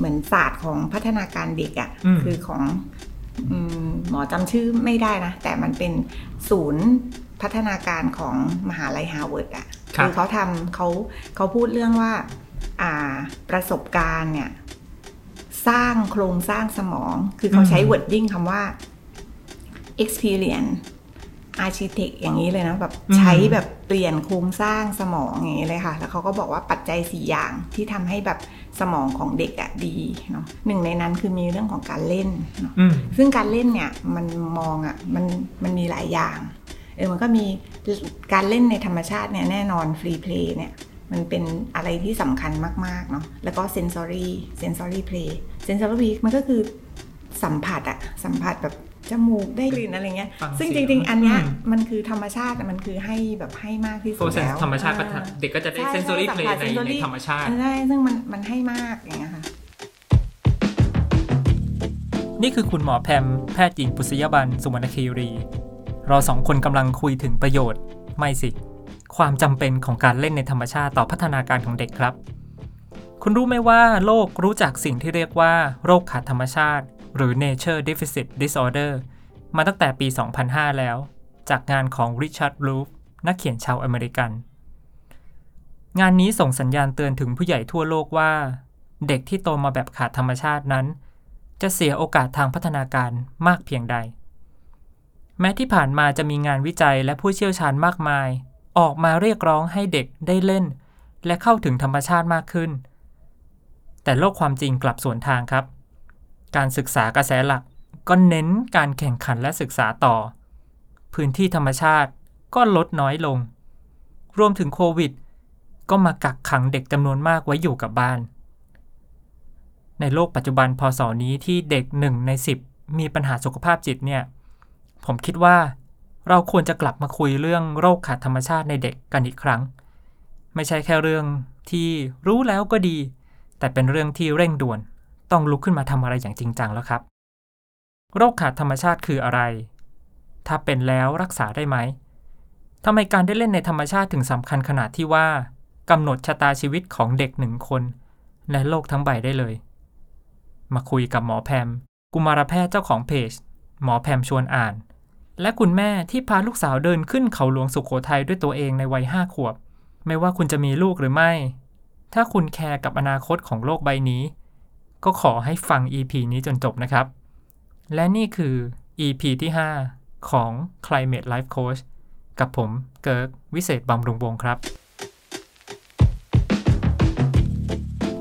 เหมือนศาสตร์ของพัฒนาการเด็กอะ่ะอืมคือของอมหมอจำชื่อไม่ได้นะ แต่มันเป็นศูนย์พัฒนาการของมหาลัยฮาร์วาร์ดอะครับเขาทำเขาเขาพูดเรื่องว่าอ่าประสบการณ์เนี่ยสร้างโครงสร้างสมอง คือเขาใช้ wording คำว่า experience architect อย่างนี้เลยนะแบบอืมใช้แบบ เปลี่ยนโครงสร้างสมองอย่างนี้เลยค่ะ แล้วเขาก็บอกว่าปัจจัยสี่อย่างที่ทำให้แบบสมองของเด็กอะดีเนาะหนึ่งในนั้นคือมีเรื่องของการเล่นเนาะอืมซึ่งการเล่นเนี่ยมันมองอะ่ะมันมันมีหลายอย่างเออมันก็มีการเล่นในธรรมชาติเนี่ยแน่นอนฟรีเพลย์เนี่ยมันเป็นอะไรที่สำคัญมากๆเนาะแล้วก็เซนซอรี่เซนซอรี่เพลย์เซนซอรี่มันก็คือสัมผัสอะสัมผัสแบบ จมูกได้กลิ่นอะไรเงี้ยฟังซึ่งเสีจยงริง ๆ อันเนี้ยอืมมันคือธรรมชาติอะมันคือให้แบบให้มากที่โฟสุดเซนแล้วธรรมชาติก็อ่เด็กก็จะได้ใช่เซน s อรี่ใช่เพลสัมผัสในใน sensory ธรรมชาติใช่ซึ่งมันมันให้มากอย่างเงี้ยค่ะนี่คือคุณหมอแพมแพทย์หญิงปุษยบันสุวรรณคีรี เราสองคนกำลังคุยถึงประโยชน์ ไม่สิ ความจำเป็นของการเล่นในธรรมชาติต่อพัฒนาการของเด็กครับ คุณรู้ไหมว่าโลกรู้จักสิ่งที่เรียกว่า โรคขาดธรรมชาติ หรือ Nature Deficit Disorder มาตั้งแต่ปี 2005 แล้ว จากงานของริชาร์ดรูฟนักเขียนชาวอเมริกัน งานนี้ส่งสัญญาณเตือนถึงผู้ใหญ่ทั่วโลกว่า เด็กที่โตมาแบบขาดธรรมชาตินั้น จะเสียโอกาสทางพัฒนาการมากเพียงใด แม้ที่ผ่านมาจะมีงานวิจัยและผู้เชี่ยวชาญมากมาย ออกมาเรียกร้องให้เด็กได้เล่น และเข้าถึงธรรมชาติมากขึ้น แต่โลกความจริงกลับสวนทางครับ การศึกษากระแสหลัก ก็เน้นการแข่งขันและศึกษาต่อ พื้นที่ธรรมชาติก็ลดน้อยลง รวมถึงโควิด ก็มากักขังเด็กจำนวนมากไว้อยู่กับบ้าน ในโลกปัจจุบันพศนี้ที่เด็กหนึ่งในสิบมีปัญหาสุขภาพจิตเนี่ย ผมคิดว่าเราควรจะกลับมาคุยเรื่องโรคขาดธรรมชาติในเด็กกันอีกครั้ง ไม่ใช่แค่เรื่องที่รู้แล้วก็ดี แต่เป็นเรื่องที่เร่งด่วน ต้องลุกขึ้นมาทำอะไรอย่างจริงจังแล้วครับ โรคขาดธรรมชาติคืออะไร ถ้าเป็นแล้วรักษาได้ไหมทำไมการได้เล่นในธรรมชาติถึงสำคัญขนาดที่ว่ากำหนดชะตาชีวิตของเด็กหนึ่งคน และโลกทั้งใบได้เลย มาคุยกับหมอแพม กุมารแพทย์เจ้าของเพจ หมอแพมชวนอ่าน และคุณแม่ที่พาลูกสาวเดินขึ้นเขาหลวงสุขโขทัยด้วยตัวเองในวัยห้าขวบ ไม่ว่าคุณจะมีลูกหรือไม่ ถ้าคุณแคร์กับอนาคตของโลกใบนี้ ก็ขอให้ฟัง EP นี้จนจบนะครับ และนี่คือ EP ที่ 5 ของ Climate Life Coach กับผมเกิร์กวิเศษบำรุงวงศ์ครับ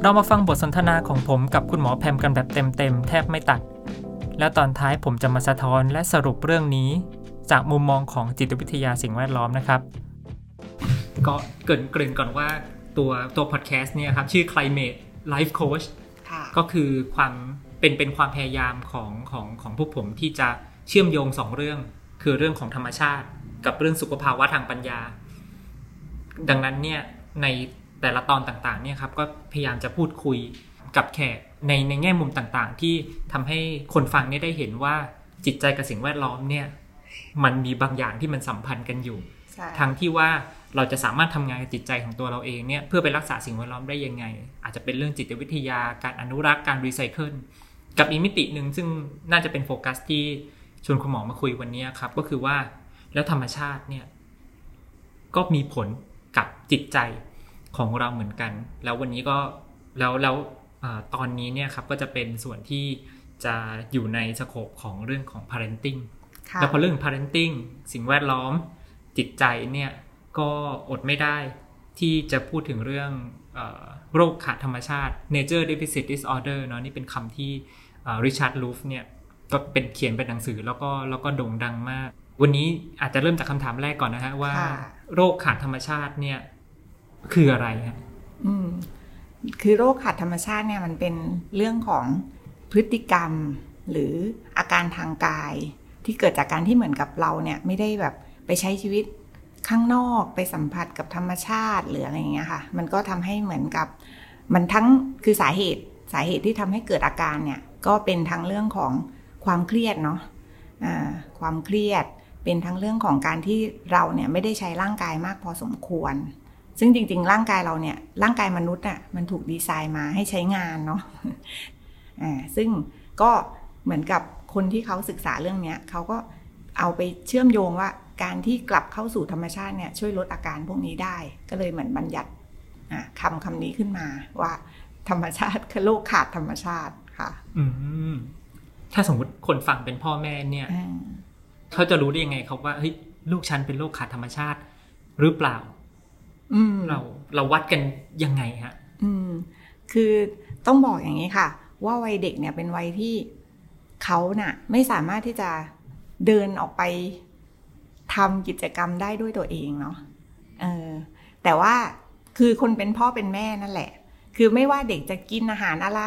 เรามาฟังบทสนทนาของผมกับคุณหมอแพมกันแบบเต็มๆ แทบไม่ตัด แล้วตอนท้ายผมจะมาสะท้อนและสรุปเรื่องนี้ จากมุมมองของจิตวิทยาสิ่งแวดล้อมนะครับ ก็เกรินเกรินก่อนว่าตัวตัวพอดแคสต์เนี่ยครับ ชื่อ Climate Life Coach ค่ะก็คือความ เป็นเป็นความพยายามของของของพวกผมที่จะเชื่อมโยงสองเรื่อง คือเรื่องของธรรมชาติ กับเรื่องสุขภาวะทางปัญญา ดังนั้นเนี่ยในแต่ละตอนต่างๆเนี่ยครับก็พยายามจะพูดคุยกับแขกในในแง่มุมต่างๆ ที่ทำให้คนฟังเนี่ยได้เห็นว่าจิตใจกับสิ่งแวดล้อมเนี่ยมันมีบางอย่างที่มันสัมพันธ์กันอยู่ใช่ทั้งที่ว่าเราจะสามารถทำงานกับจิตใจของตัวเราเองเนี่ยเพื่อไปรักษาสิ่งแวดล้อมได้ยังไง อาจจะเป็นเรื่องจิตวิทยาการอนุรักษ์การรีไซเคิล กับอีกมิติหนึ่งซึ่งน่าจะเป็นโฟกัสที่ชวนคุณหมอมาคุยวันนี้ครับ ก็คือว่าแล้วธรรมชาติเนี่ย ก็มีผลกับจิตใจของเราเหมือนกัน แล้ววันนี้ก็แล้วแล้วอาตอนนี้เนี่ยครับก็จะเป็นส่วนที่จะอยู่ในสโคปของเรื่องของ parenting ค่ะแล้วพอเรื่อง parenting สิ่งแวดล้อมจิตใจเนี่ยก็อดไม่ได้ที่จะพูดถึงเรื่องเออโรคขาดธรรมชาติ nature deficit disorder เนาะนี่เป็นคำที่ ริชาร์ดลูฟเนี่ยก็เป็นเขียนเป็นหนังสือแล้วก็แล้วก็โด่งดังมาก วันนี้อาจจะเริ่มจากคำถามแรกก่อนนะฮะว่าค่ะโรคขาดธรรมชาติเนี่ยคืออะไรฮะอืมคือโรคขาดธรรมชาติเนี่ยมันเป็นเรื่องของพฤติกรรมหรืออาการทางกาย ที่เกิดจากการที่เหมือนกับเราเนี่ยไม่ได้แบบไปใช้ชีวิตข้างนอกไปสัมผัสกับธรรมชาติหรืออะไรอย่างเงี้ยค่ะ มันก็ทำให้เหมือนกับ มันทั้งคือสาเหตุสาเหตุที่ทำให้เกิดอาการเนี่ย ก็เป็นทั้งเรื่องของความเครียดเนาะอ่าความเครียดเป็นทั้งเรื่องของการที่เราเนี่ยไม่ได้ใช้ร่างกายมากพอสมควร ซึ่งจริงๆ ร่างกายเราเนี่ยร่างกายมนุษย์อะมันถูกดีไซน์มาให้ใช้งานเนาะอ่าซึ่งก็เหมือนกับคนที่เขาศึกษาเรื่องเนี้ยเขาก็เอาไปเชื่อมโยงว่าการที่กลับเข้าสู่ธรรมชาติเนี่ยช่วยลดอาการพวกนี้ได้ ก็เลยเหมือนบัญญัติคำคำนี้ขึ้นมาว่าธรรมชาติคือโลกขาดธรรมชาติ ค่ะอืมถ้าสมมติคนฟังเป็นพ่อแม่เนี่ยเขาจะรู้ได้ยังไงครับว่าเฮ้ยลูกฉันเป็นโรคขาดธรรมชาติหรือเปล่าอืมเราเราวัดกันยังไงฮะอืม คือต้องบอกอย่างนี้ค่ะ ว่าวัยเด็กเนี่ยเป็นวัยที่เขาน่ะ ไม่สามารถที่จะเดินออกไปทำกิจกรรมได้ด้วยตัวเองเนาะเออแต่ว่าคือคนเป็นพ่อเป็นแม่นั่นแหละ คือไม่ว่าเด็กจะกินอาหารอะไร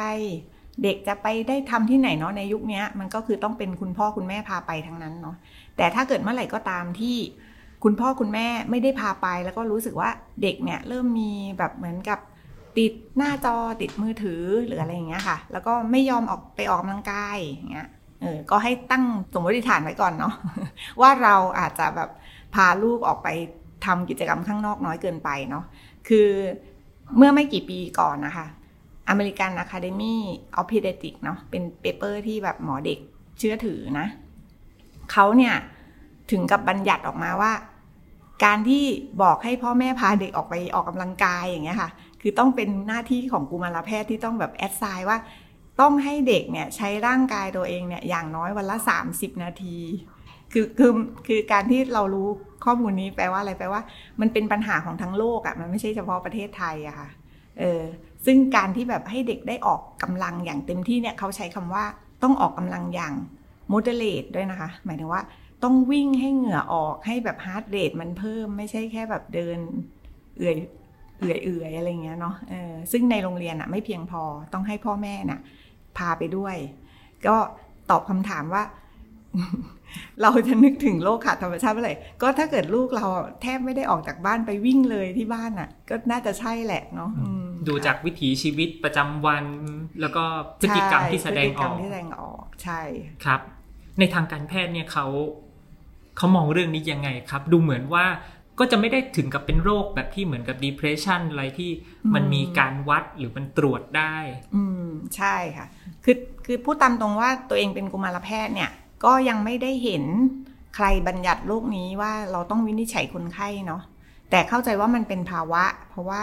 เด็กจะไปได้ทำที่ไหนเนาะในยุคนี้มันก็คือต้องเป็นคุณพ่อคุณแม่พาไปทั้งนั้นเนาะแต่ถ้าเกิดเมื่อไหร่ก็ตามที่คุณพ่อคุณแม่ไม่ได้พาไป แล้วก็รู้สึกว่าเด็กเนี่ยเริ่มมีแบบเหมือนกับติดหน้าจอติดมือถือหรืออะไรอย่างเงี้ยค่ะ แล้วก็ไม่ยอมออกไปออกกำลังกายอย่างเงี้ยเออก็ให้ตั้งสมมติฐานไว้ก่อนเนาะว่าเราอาจจะแบบพาลูกออกไปทำกิจกรรมข้างนอกน้อยเกินไปเนาะคือเมื่อไม่กี่ปีก่อนนะคะ American Academy of Pediatrics เนาะเป็นเปเปอร์ที่แบบหมอเด็กเชื่อถือนะเขาเนี่ยถึงกับบัญญัติออกมาว่า การที่บอกให้พ่อแม่พาเด็กออกไปออกกำลังกายอย่างเงี้ยค่ะ คือต้องเป็นหน้าที่ของกุมารแพทย์ที่ต้องแบบแอดไซน์ว่า ต้องให้เด็กเนี่ยใช้ร่างกายตัวเองเนี่ยอย่างน้อยวันละ 30 นาทีคือคือคือการที่เรารู้ข้อมูลนี้แปลว่าอะไรแปลว่า มันเป็นปัญหาของทั้งโลกอะ่ะมันไม่ใช่เฉพาะประเทศไทยอะค่ะเออ ซึ่งการที่แบบให้เด็กได้ออกกำลังอย่างเต็มที่เนี่ยเขาใช้คำว่าต้องออกกำลังอย่าง moderate ด้วยนะคะ หมายถึงว่าต้องวิ่งให้เหงื่อออกให้แบบ heart rate มันเพิ่มไม่ใช่แค่แบบเดินเอื่อยเอื่อยเอื่อยอะไรเงี้ยเนาะเออซึ่งในโรงเรียนอะไม่เพียงพอต้องให้พ่อแม่น่ะ พาไปด้วย ก็ตอบคำถามว่า เราจะนึกถึงโลกขาดธรรมชาติเมื่อไหร่ก็ถ้าเกิดลูกเราแทบไม่ได้ออกจากบ้านไปวิ่งเลยที่บ้านอะก็น่าจะใช่แหละเนาะ ดูจากวิถีชีวิตประจำวัน แล้วก็พฤติกรรมที่แสดงออกที่แสดงออกใช่ครับ ในทางการแพทย์เนี่ยเขาเขามองเรื่องนี้ยังไงครับ ดูเหมือนว่าก็จะไม่ได้ถึงกับเป็นโรคแบบที่เหมือนกับ depression อะไรที่มันมีการวัดหรือมันตรวจได้ อืมใช่ค่ะ คือคือพูดตามตรงว่าตัวเองเป็นกุมารแพทย์เนี่ย ก็ยังไม่ได้เห็นใครบัญญัติโรคนี้ว่าเราต้องวินิจฉัยคนไข้เนาะแต่เข้าใจว่ามันเป็นภาวะ เพราะว่า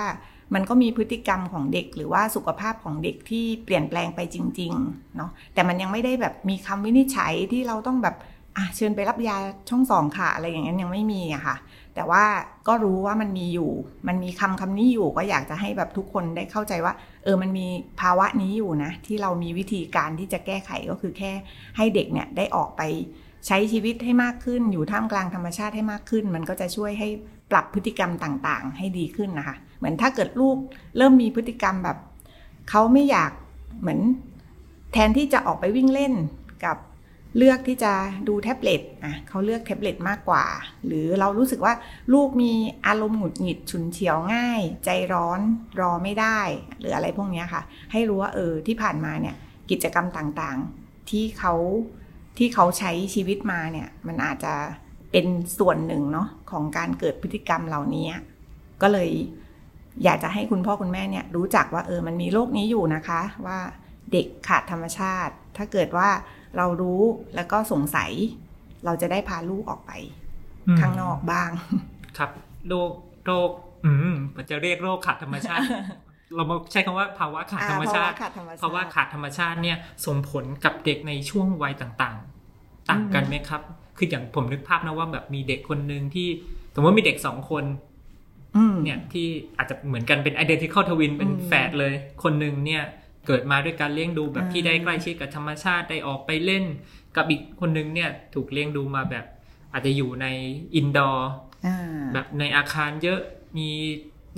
มันก็มีพฤติกรรมของเด็ก หรือว่าสุขภาพของเด็กที่เปลี่ยนแปลงไปจริงๆเนาะแต่มันยังไม่ได้แบบมีคำวินิจฉัยที่เราต้องแบบอะเชิญไปรับยาช่องสองค่ะ อะไรอย่างนั้นยังไม่มีอะค่ะ แต่ว่าก็รู้ว่ามันมีอยู่ มันมีคำคำนี้อยู่ก็อยากจะให้แบบทุกคนได้เข้าใจว่า เออมันมีภาวะนี้อยู่นะ ที่เรามีวิธีการที่จะแก้ไขก็คือแค่ให้เด็กเนี่ยได้ออกไปใช้ชีวิตให้มากขึ้น อยู่ท่ามกลางธรรมชาติให้มากขึ้น มันก็จะช่วยให้ปรับพฤติกรรมต่างๆ ให้ดีขึ้นนะคะ เหมือนถ้าเกิดลูกเริ่มมีพฤติกรรมแบบเขาไม่อยากเหมือนแทนที่จะออกไปวิ่งเล่นกับเลือกที่จะดูแท็บเล็ตอะเขาเลือกแท็บเล็ตมากกว่า หรือเรารู้สึกว่าลูกมีอารมณ์หงุดหงิดฉุนเฉียวง่าย ใจร้อนรอไม่ได้ หรืออะไรพวกนี้ค่ะ ให้รู้ว่าเออที่ผ่านมาเนี่ยกิจกรรมต่างๆ ที่เขาที่เขาใช้ชีวิตมาเนี่ยมันอาจจะเป็นส่วนหนึ่งเนาะของการเกิดพฤติกรรมเหล่านี้ ก็เลย อยากจะให้คุณพ่อคุณแม่เนี่ยรู้จักว่าเออมันมีโรคนี้อยู่นะคะว่าเด็กขาดธรรมชาติ ถ้าเกิดว่าเรารู้แล้วก็สงสัย เราจะได้พาลูกออกไป ข้างนอกบ้าง ครับโรคโรคอืมมันจะเรียกโรคขาดธรรมชาติ เรามาใช้คำว่าภาวะขาดธรรมชาติภาวะขาดธรรมชาติเนี่ยส่งผลกับเด็กในช่วงวัยต่างๆ ต่างกันไหมครับ คืออย่างผมนึกภาพนะว่าแบบมีเด็กคนหนึ่งที่ สมมติมีเด็กสองคน เนี่ยที่อาจจะเหมือนกันเป็น identical twin เป็นแฝดเลย คนหนึ่งเนี่ยเกิดมาด้วยการเลี้ยงดูแบบที่ได้ใกล้ชิดกับธรรมชาติได้ออกไปเล่น กับอีกคนนึงเนี่ยถูกเลี้ยงดูมาแบบ อาจจะอยู่ในอินดอร์แบบในอาคารเยอะมี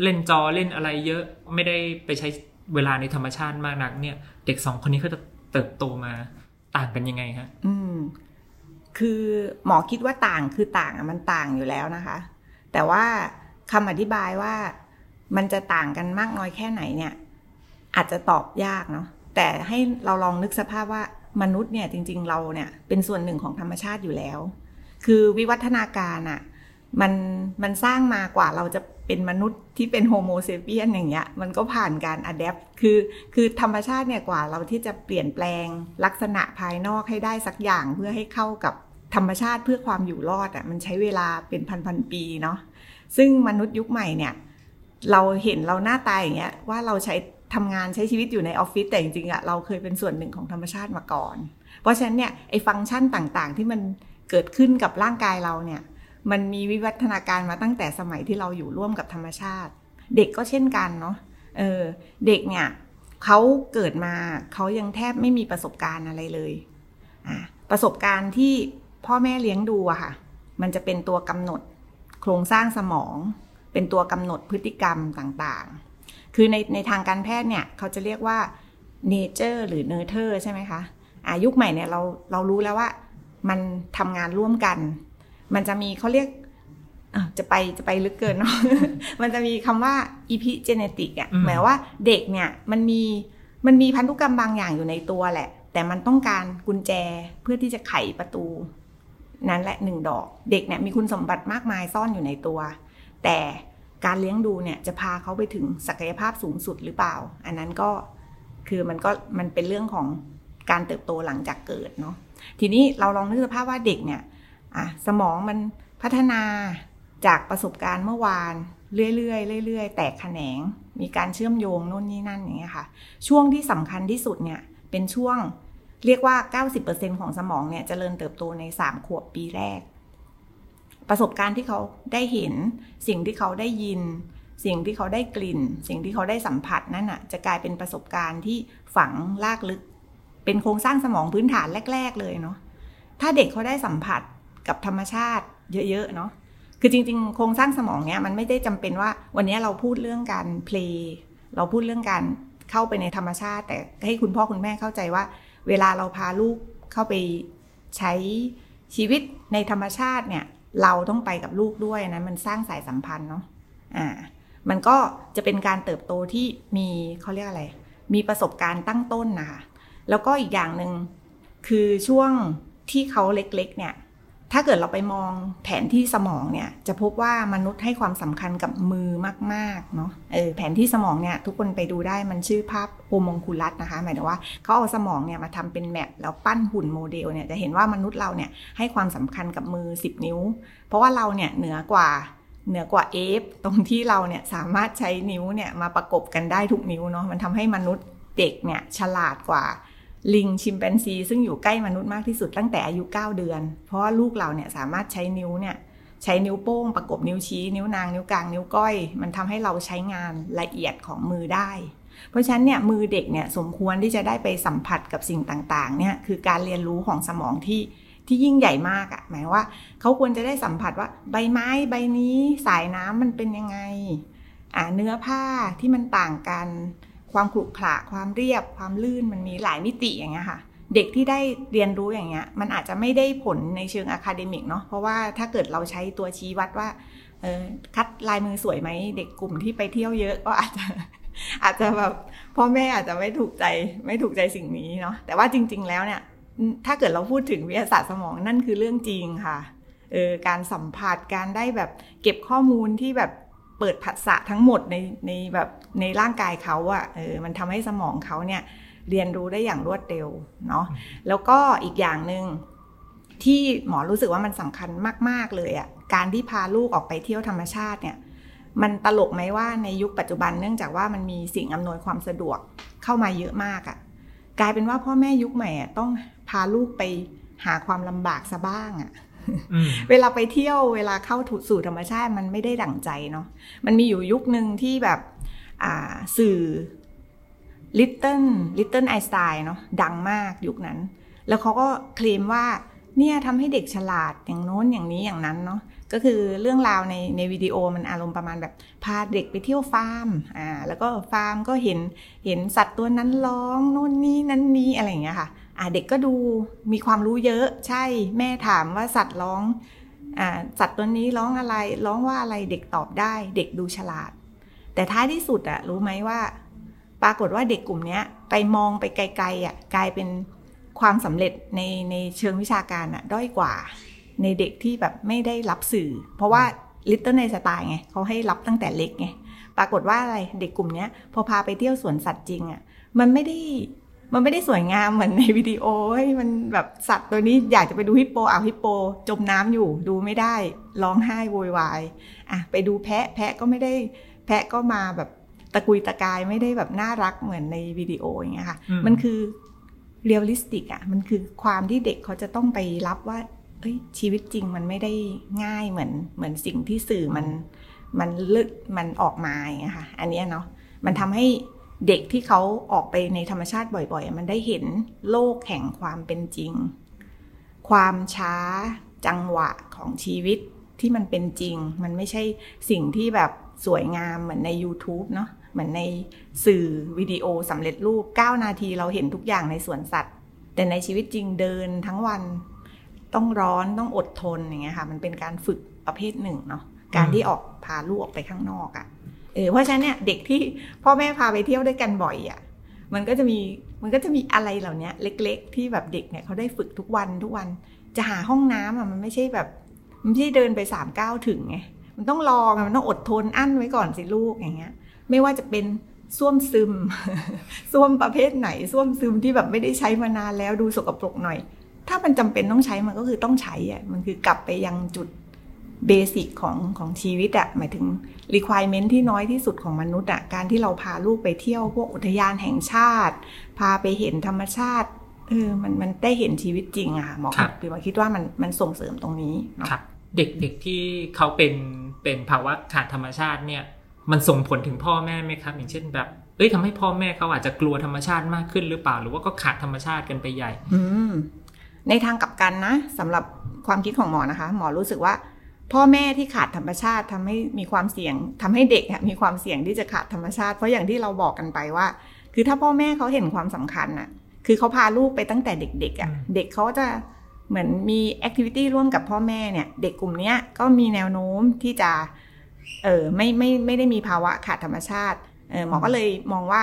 เล่นจอเล่นอะไรเยอะไม่ได้ไปใช้เวลาในธรรมชาติมากนัก เนี่ย เด็กสองคนนี้เขาจะเติบโตมาต่างกันยังไงฮะอืม คือหมอคิดว่าต่างคือต่างมันต่างอยู่แล้วนะคะ แต่ว่า คำอธิบายว่ามันจะต่างกันมากน้อยแค่ไหนเนี่ย อาจจะตอบยากเนาะแต่ให้เราลองนึกสภาพว่ามนุษย์เนี่ยจริง ๆ เราเนี่ยเป็นส่วนหนึ่งของธรรมชาติอยู่แล้ว คือวิวัฒนาการอะ่ะมันมันสร้างมากว่าเราจะเป็นมนุษย์ที่เป็น Homo sapiens อย่างเงี้ยมันก็ผ่านการ adapt คือคือธรรมชาติเนี่ยกว่าเราที่จะเปลี่ยนแปลงลักษณะภายนอกให้ได้สักอย่างเพื่อให้เข้ากับธรรมชาติเพื่อความอยู่รอดอะ่ะมันใช้เวลาเป็นพันพันปีเนาะ ซึ่งมนุษย์ยุคใหม่เนี่ยเราเห็นเราหน้าตายอย่างเงี้ยว่าเราใช้ทำงานใช้ชีวิตอยู่ในออฟฟิศแต่จริงๆอะเราเคยเป็นส่วนหนึ่งของธรรมชาติมาก่อน เพราะฉะนั้นเนี่ยไอ้ฟังก์ชันต่างๆ ที่มันเกิดขึ้นกับร่างกายเราเนี่ยมันมีวิวัฒนาการมาตั้งแต่สมัยที่เราอยู่ร่วมกับธรรมชาติ เด็กก็เช่นกันเนาะเออเด็กเนี่ยเขาเกิดมาเขายังแทบไม่มีประสบการณ์อะไรเลยอะประสบการณ์ที่พ่อแม่เลี้ยงดูอะค่ะ มันจะเป็นตัวกำหนด โครงสร้างสมอง เป็นตัวกำหนดพฤติกรรมต่างๆ คือในในทางการแพทย์เนี่ยเขาจะเรียกว่า nature หรือ nurture ใช่ไหมคะอายุคใหม่เนี่ยเราเรารู้แล้วว่ามันทำงานร่วมกัน มันจะมีเขาเรียกจะไปจะไปลึกเกินเนาะ มันจะมีคำว่า epigenetic อะหมายว่าเด็กเนี่ยมันมีมันมีพันธุกรรมบางอย่างอยู่ในตัวแหละ แต่มันต้องการกุญแจเพื่อที่จะไขประตู นั้นแหละหนึ่งดอก เด็กเนี่ยมีคุณสมบัติมากมายซ่อนอยู่ในตัว แต่การเลี้ยงดูเนี่ยจะพาเขาไปถึงศักยภาพสูงสุดหรือเปล่า อันนั้นก็คือมันก็มันเป็นเรื่องของการเติบโตหลังจากเกิดเนาะทีนี้เราลองนึกสภาพว่าเด็กเนี่ยอะสมองมันพัฒนาจากประสบการณ์เมื่อวานเรื่อยๆเรื่อยๆ แตกแขนง มีการเชื่อมโยงโน่นนี่นั่นอย่างเงี้ยค่ะ ช่วงที่สำคัญที่สุดเนี่ยเป็นช่วง เรียกว่า 90%ของสมองเนี่ยจเจริญเติบโตใน 3 ขวบปีแรก ประสบการณ์ที่เขาได้เห็น สิ่งที่เขาได้ยิน สิ่งที่เขาได้กลิ่น สิ่งที่เขาได้สัมผัสนั่นอะ จะกลายเป็นประสบการณ์ที่ฝังลากลึก เป็นโครงสร้างสมองพื้นฐานแรก ๆ เลยเนาะ ถ้าเด็กเขาได้สัมผัสกับธรรมชาติเยอะ ๆ เนาะ คือจริง ๆ โครงสร้างสมองเนี้ยมันไม่ได้จำเป็นว่า วันนี้เราพูดเรื่องการเพลเราพูดเรื่องการเข้าไปในธรรมชาติ แต่ให้คุณพ่อคุณแม่เข้าใจว่า เวลาเราพาลูกเข้าไปใช้ชีวิตในธรรมชาติเนี่ยเราต้องไปกับลูกด้วยนะมันสร้างสายสัมพันธ์เนาะอ่ามันก็จะเป็นการเติบโตที่มีเขาเรียกอะไร มีประสบการณ์ตั้งต้นนะคะแล้วก็อีกอย่างหนึ่งคือช่วงที่เขาเล็กๆเนี่ย ถ้าเกิดเราไปมองแผนที่สมองเนี่ย จะพบว่ามนุษย์ให้ความสำคัญกับมือมากๆเนาะเออแผนที่สมองเนี่ย ทุกคนไปดูได้มันชื่อภาพโอมงคุลัสนะคะ หมายถึงว่าเขาเอาสมองเนี่ยมาทำเป็นแมปแล้วปั้นหุ่นโมเดลเนี่ยจะเห็นว่ามนุษย์เราเนี่ยให้ความสำคัญกับมือ 10 นิ้ว เพราะว่าเราเนี่ยเหนือกว่าเหนือกว่าเอฟตรงที่เราเนี่ยสามารถใช้นิ้วเนี่ยมาประกบกันได้ทุกนิ้วเนาะมันทำให้มนุษย์เด็กเนี่ยฉลาดกว่า ลิงชิมแปนซี ซึ่งอยู่ใกล้มนุษย์มากที่สุดตั้งแต่อายุ 9 เดือน เพราะว่าลูกเราเนี่ยสามารถใช้นิ้วเนี่ยใช้นิ้วโป้งประกบนิ้วชี้ นิ้วนาง นิ้วกลาง นิ้วก้อย มันทำให้เราใช้งานละเอียดของมือได้ เพราะฉะนั้นเนี่ยมือเด็กเนี่ยสมควรที่จะได้ไปสัมผัสกับสิ่งต่างๆเนี่ยคือการเรียนรู้ของสมองที่ที่ยิ่งใหญ่มากอะ่ะหมายว่าเขาควรจะได้สัมผัสว่าใบไม้ใบนี้สายน้ำมันเป็นยังไงอ่าเนื้อผ้าที่มันต่างกัน ความขรุขระความเรียบ ความลื่นมันมีหลายมิติอย่างเงี้ยค่ะ เด็กที่ได้เรียนรู้อย่างเงี้ย มันอาจจะไม่ได้ผลในเชิง academic เนาะเพราะว่าถ้าเกิดเราใช้ตัวชี้วัดว่าเออคัดลายมือสวยไหมเด็กกลุ่มที่ไปเที่ยวเยอะก็อาจจะอาจจะแบบพ่อแม่อาจจะไม่ถูกใจไม่ถูกใจสิ่งนี้เนาะแต่ว่าจริง ๆ แล้วเนี่ยถ้าเกิดเราพูดถึงวิทยาศาสตร์สมองนั่นคือเรื่องจริงค่ะเออการสัมผัสการได้แบบเก็บข้อมูลที่แบบ เปิดผัสสะทั้งหมดในในแบบในร่างกายเขาอะเออมันทำให้สมองเขาเนี่ยเรียนรู้ได้อย่างรวดเร็วเนาะแล้วก็อีกอย่างหนึ่งที่หมอรู้สึกว่ามันสำคัญมาก ๆ เลยอะการที่พาลูกออกไปเที่ยวธรรมชาติเนี่ย มันตลกไหมว่าในยุคปัจจุบันเนื่องจากว่ามันมีสิ่งอำนวยความสะดวกเข้ามาเยอะมากอะกลายเป็นว่าพ่อแม่ยุคใหม่อะต้องพาลูกไปหาความลำบากซะบ้างอะ เวลาไปเที่ยวเวลาเข้าสู่ธรรมชาติมันไม่ได้ดั่งใจเนาะมันมีอยู่ยุคหนึ่งที่แบบสื่อลิตเติ้ลลิตเติ้ลไอสไตน์เนาะดังมากยุคนั้น แล้วเขาก็เคลมว่าเนี่ยทำให้เด็กฉลาดอย่างโน้นอย่างนี้อย่างนั้นเนาะก็คือเรื่องราวในในวิดีโอมันอารมณ์ประมาณแบบพาเด็กไปเที่ยวฟาร์มอ่าแล้วก็ฟาร์มก็เห็นเห็นสัตว์ตัวนั้นร้องโน่นนี่นั้นนี้อะไรอย่างเงี้ยค่ะ อ่าเด็กก็ดูมีความรู้เยอะใช่แม่ถามว่าสัตว์ร้องอ่าสัตว์ตัวนี้ร้องอะไรร้องว่าอะไรเด็กตอบได้ เด็กดูฉลาด แต่ท้ายที่สุดอะรู้ไหมว่า ปรากฏว่าเด็กกลุ่มนี้ไปมองไปไกลๆอะกลายเป็นความสำเร็จในในเชิงวิชาการอะด้อยกว่า ในเด็กที่แบบไม่ได้รับสื่อ เพราะว่าลิตเติ้ลในสไตล์ไงเขาให้รับตั้งแต่เล็กไงปรากฏว่าอะไรเด็กกลุ่มนี้พอพาไปเที่ยวสวนสัตว์จริงอะ่ะมันไม่ได้ มันไม่ได้สวยงามเหมือนในวิดีโอเฮ้ยมันแบบสัตว์ตัวนี้อยากจะไปดูฮิปโปอ้าวฮิปโป จมน้ำอยู่ดูไม่ได้ร้องไห้โวยวายอะไปดูแพะแพะก็ไม่ได้แพะก็มาแบบตะกุยตะกายไม่ได้แบบน่ารักเหมือนในวิดีโออย่างเงี้ยค่ะอืมมันคือrealistic อะมันคือความที่เด็กเขาจะต้องไปรับว่าเอ้ยชีวิตจริงมันไม่ได้ง่ายเหมือนเหมือนสิ่งที่สื่อมันมันลึกมันออกมาอย่างเงี้ยค่ะ อันเนี้ยเนาะมันทำให้ เด็กที่เขาออกไปในธรรมชาติบ่อยๆ มันได้เห็นโลกแห่งความเป็นจริง ความช้าจังหวะของชีวิตที่มันเป็นจริง มันไม่ใช่สิ่งที่แบบสวยงามเหมือนใน YouTube เนาะเหมือนในสื่อวิดีโอสำเร็จรูป 9 นาทีเราเห็นทุกอย่างในสวนสัตว์ แต่ในชีวิตจริงเดินทั้งวันต้องร้อนต้องอดทนอย่างเงี้ยค่ะ มันเป็นการฝึกประเภทหนึ่งเนาะการที่ออกพาลูกออกไปข้างนอกอะ่ะ เออเพราะฉะนั้นเนี่ยเด็กที่พ่อแม่พาไปเที่ยวด้วยกันบ่อยอะ่ะมันก็จะมีมันก็จะมีอะไรเหล่านี้เล็ก ๆ ที่แบบเด็กเนี่ยเขาได้ฝึกทุกวันทุกวันจะหาห้องน้ำอะมันไม่ใช่แบบมันไม่ใช่เดินไปสามก้าวถึงไงมันต้องรอไงมันต้องอดทนอั้นไว้ก่อนสิลูกอย่างเงี้ย ไม่ว่าจะเป็นส้วมซึมส้วมประเภทไหนส้วมซึมที่แบบไม่ได้ใช้มานานแล้วดูสกปรกหน่อย ถ้ามันจำเป็นต้องใช้มันก็คือต้องใช้อะมันคือกลับไปยังจุด เบสิกของของชีวิตอะหมายถึง requirement ที่น้อยที่สุดของมนุษย์อะการที่เราพาลูกไปเที่ยวพวกอุทยานแห่งชาติ พาไปเห็นธรรมชาติเออมันมันได้เห็นชีวิตจริงอะค่ะหมอครับคือหมอคิดว่ามันมันส่งเสริมตรงนี้เนาะครับเด็กๆที่เขาเป็นเป็นภาวะขาดธรรมชาติเนี่ย มันส่งผลถึงพ่อแม่ไหมครับ อย่างเช่นแบบเอ้ยทำให้พ่อแม่เขาอาจจะกลัวธรรมชาติมากขึ้นหรือเปล่า หรือว่าก็ขาดธรรมชาติกันไปใหญ่ อืมในทางกลับกันนะสำหรับความคิดของหมอนะคะ หมอรู้สึกว่า พ่อแม่ที่ขาดธรรมชาติทำให้มีความเสี่ยงทำให้เด็กอะมีความเสี่ยงที่จะขาดธรรมชาติ เพราะอย่างที่เราบอกกันไปว่า คือถ้าพ่อแม่เขาเห็นความสำคัญน่ะ คือเขาพาลูกไปตั้งแต่เด็กๆอะ่ะอืมเด็กเขาจะเหมือนมีแอคทิวิตี้ร่วมกับพ่อแม่เนี่ย เด็กกลุ่มเนี้ยก็มีแนวโน้มที่จะ เออไม่ไม่ไม่ได้มีภาวะขาดธรรมชาติ เออหมอก็เลยมองว่า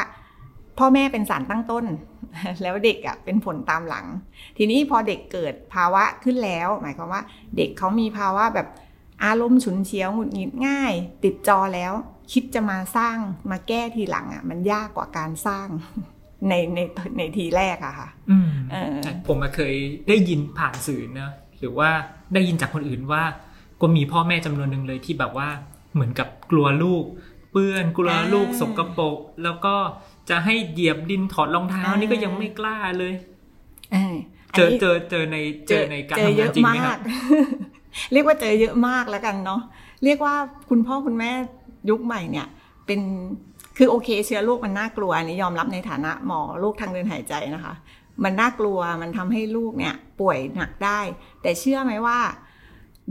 พ่อแม่เป็นสารตั้งต้น แล้วเด็กอะ่ะเป็นผลตามหลัง ทีนี้พอเด็กเกิดภาวะขึ้นแล้ว หมายความว่า เด็กเขามีภาวะแบบ อารมณ์ฉุนเฉียวหงุดหงิดง่าย ติดจอแล้ว คิดจะมาสร้างมาแก้ทีหลังอะ่ะ มันยากกว่าการสร้างในในในทีแรกอะค่ะอืมเออใช่ผมอะเคยได้ยินผ่านสื่อนะหรือว่าได้ยินจากคนอื่นว่า ก็มีพ่อแม่จำนวนหนึ่งเลยที่แบบว่าเหมือนกับกลัวลูก เปื้อนกลัวลูกสกปรกแล้วก็จะให้เหยียบดินถอดรองเท้านี่ก็ยังไม่กล้าเลยเอออันเจอนี้เจอเจอในเจอในการเจอทำเยงานอะจริงไหมมาครักบ เรียกว่าเจอเยอะมากแล้วกันเนาะเรียกว่าคุณพ่อคุณแม่ยุคใหม่เนี่ย เป็นคือโอเค เชื้อโรคมันน่ากลัวอันนี้ยอมรับในฐานะหมอโรคทางเดินหายใจนะคะ มันน่ากลัวมันทำให้ลูกเนี่ย ป่วยหนักได้ แต่เชื่อไหมว่า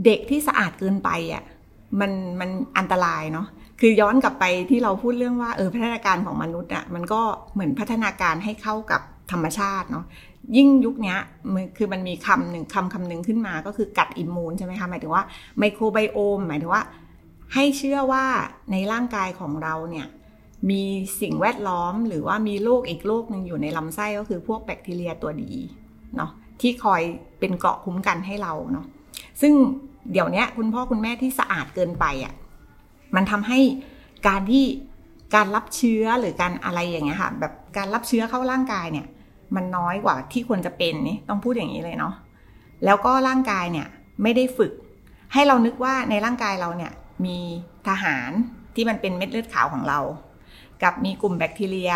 เด็กที่สะอาดเกินไปอะมันมันอันตรายเนาะคือย้อนกลับไปที่เราพูดเรื่องว่าเออพัฒนาการของมนุษย์อะมันก็เหมือนพัฒนาการให้เข้ากับธรรมชาติเนาะ ยิ่งยุคนี้มันคือมันมีคำหนึ่งคำคำหนึ่งขึ้นมาก็คือกัดอิมมูนใช่ไหมคะหมายถึงว่าไมโครไบโอมหมายถึงว่า ให้เชื่อว่าในร่างกายของเราเนี่ยมีสิ่งแวดล้อมหรือว่ามีโรคอีกโรคหนึ่งอยู่ในลำไส้ก็คือพวกแบคทีเรียตัวดีเนาะที่คอยเป็นเกราะคุ้มกันให้เราเนาะซึ่งเดี๋ยวนี้คุณพ่อคุณแม่ที่สะอาดเกินไปอะ่ะมันทำให้การที่การรับเชื้อหรือการอะไรอย่างเงี้ยค่ะแบบการรับเชื้อเข้าร่างกายเนี่ย มันน้อยกว่าที่ควรจะเป็นนี่ต้องพูดอย่างนี้เลยเนาะแล้วก็ร่างกายเนี่ยไม่ได้ฝึก ให้เรานึกว่าในร่างกายเราเนี่ยมีทหารที่มันเป็นเม็ดเลือดขาวของเรา กับมีกลุ่มแบคทีเรีย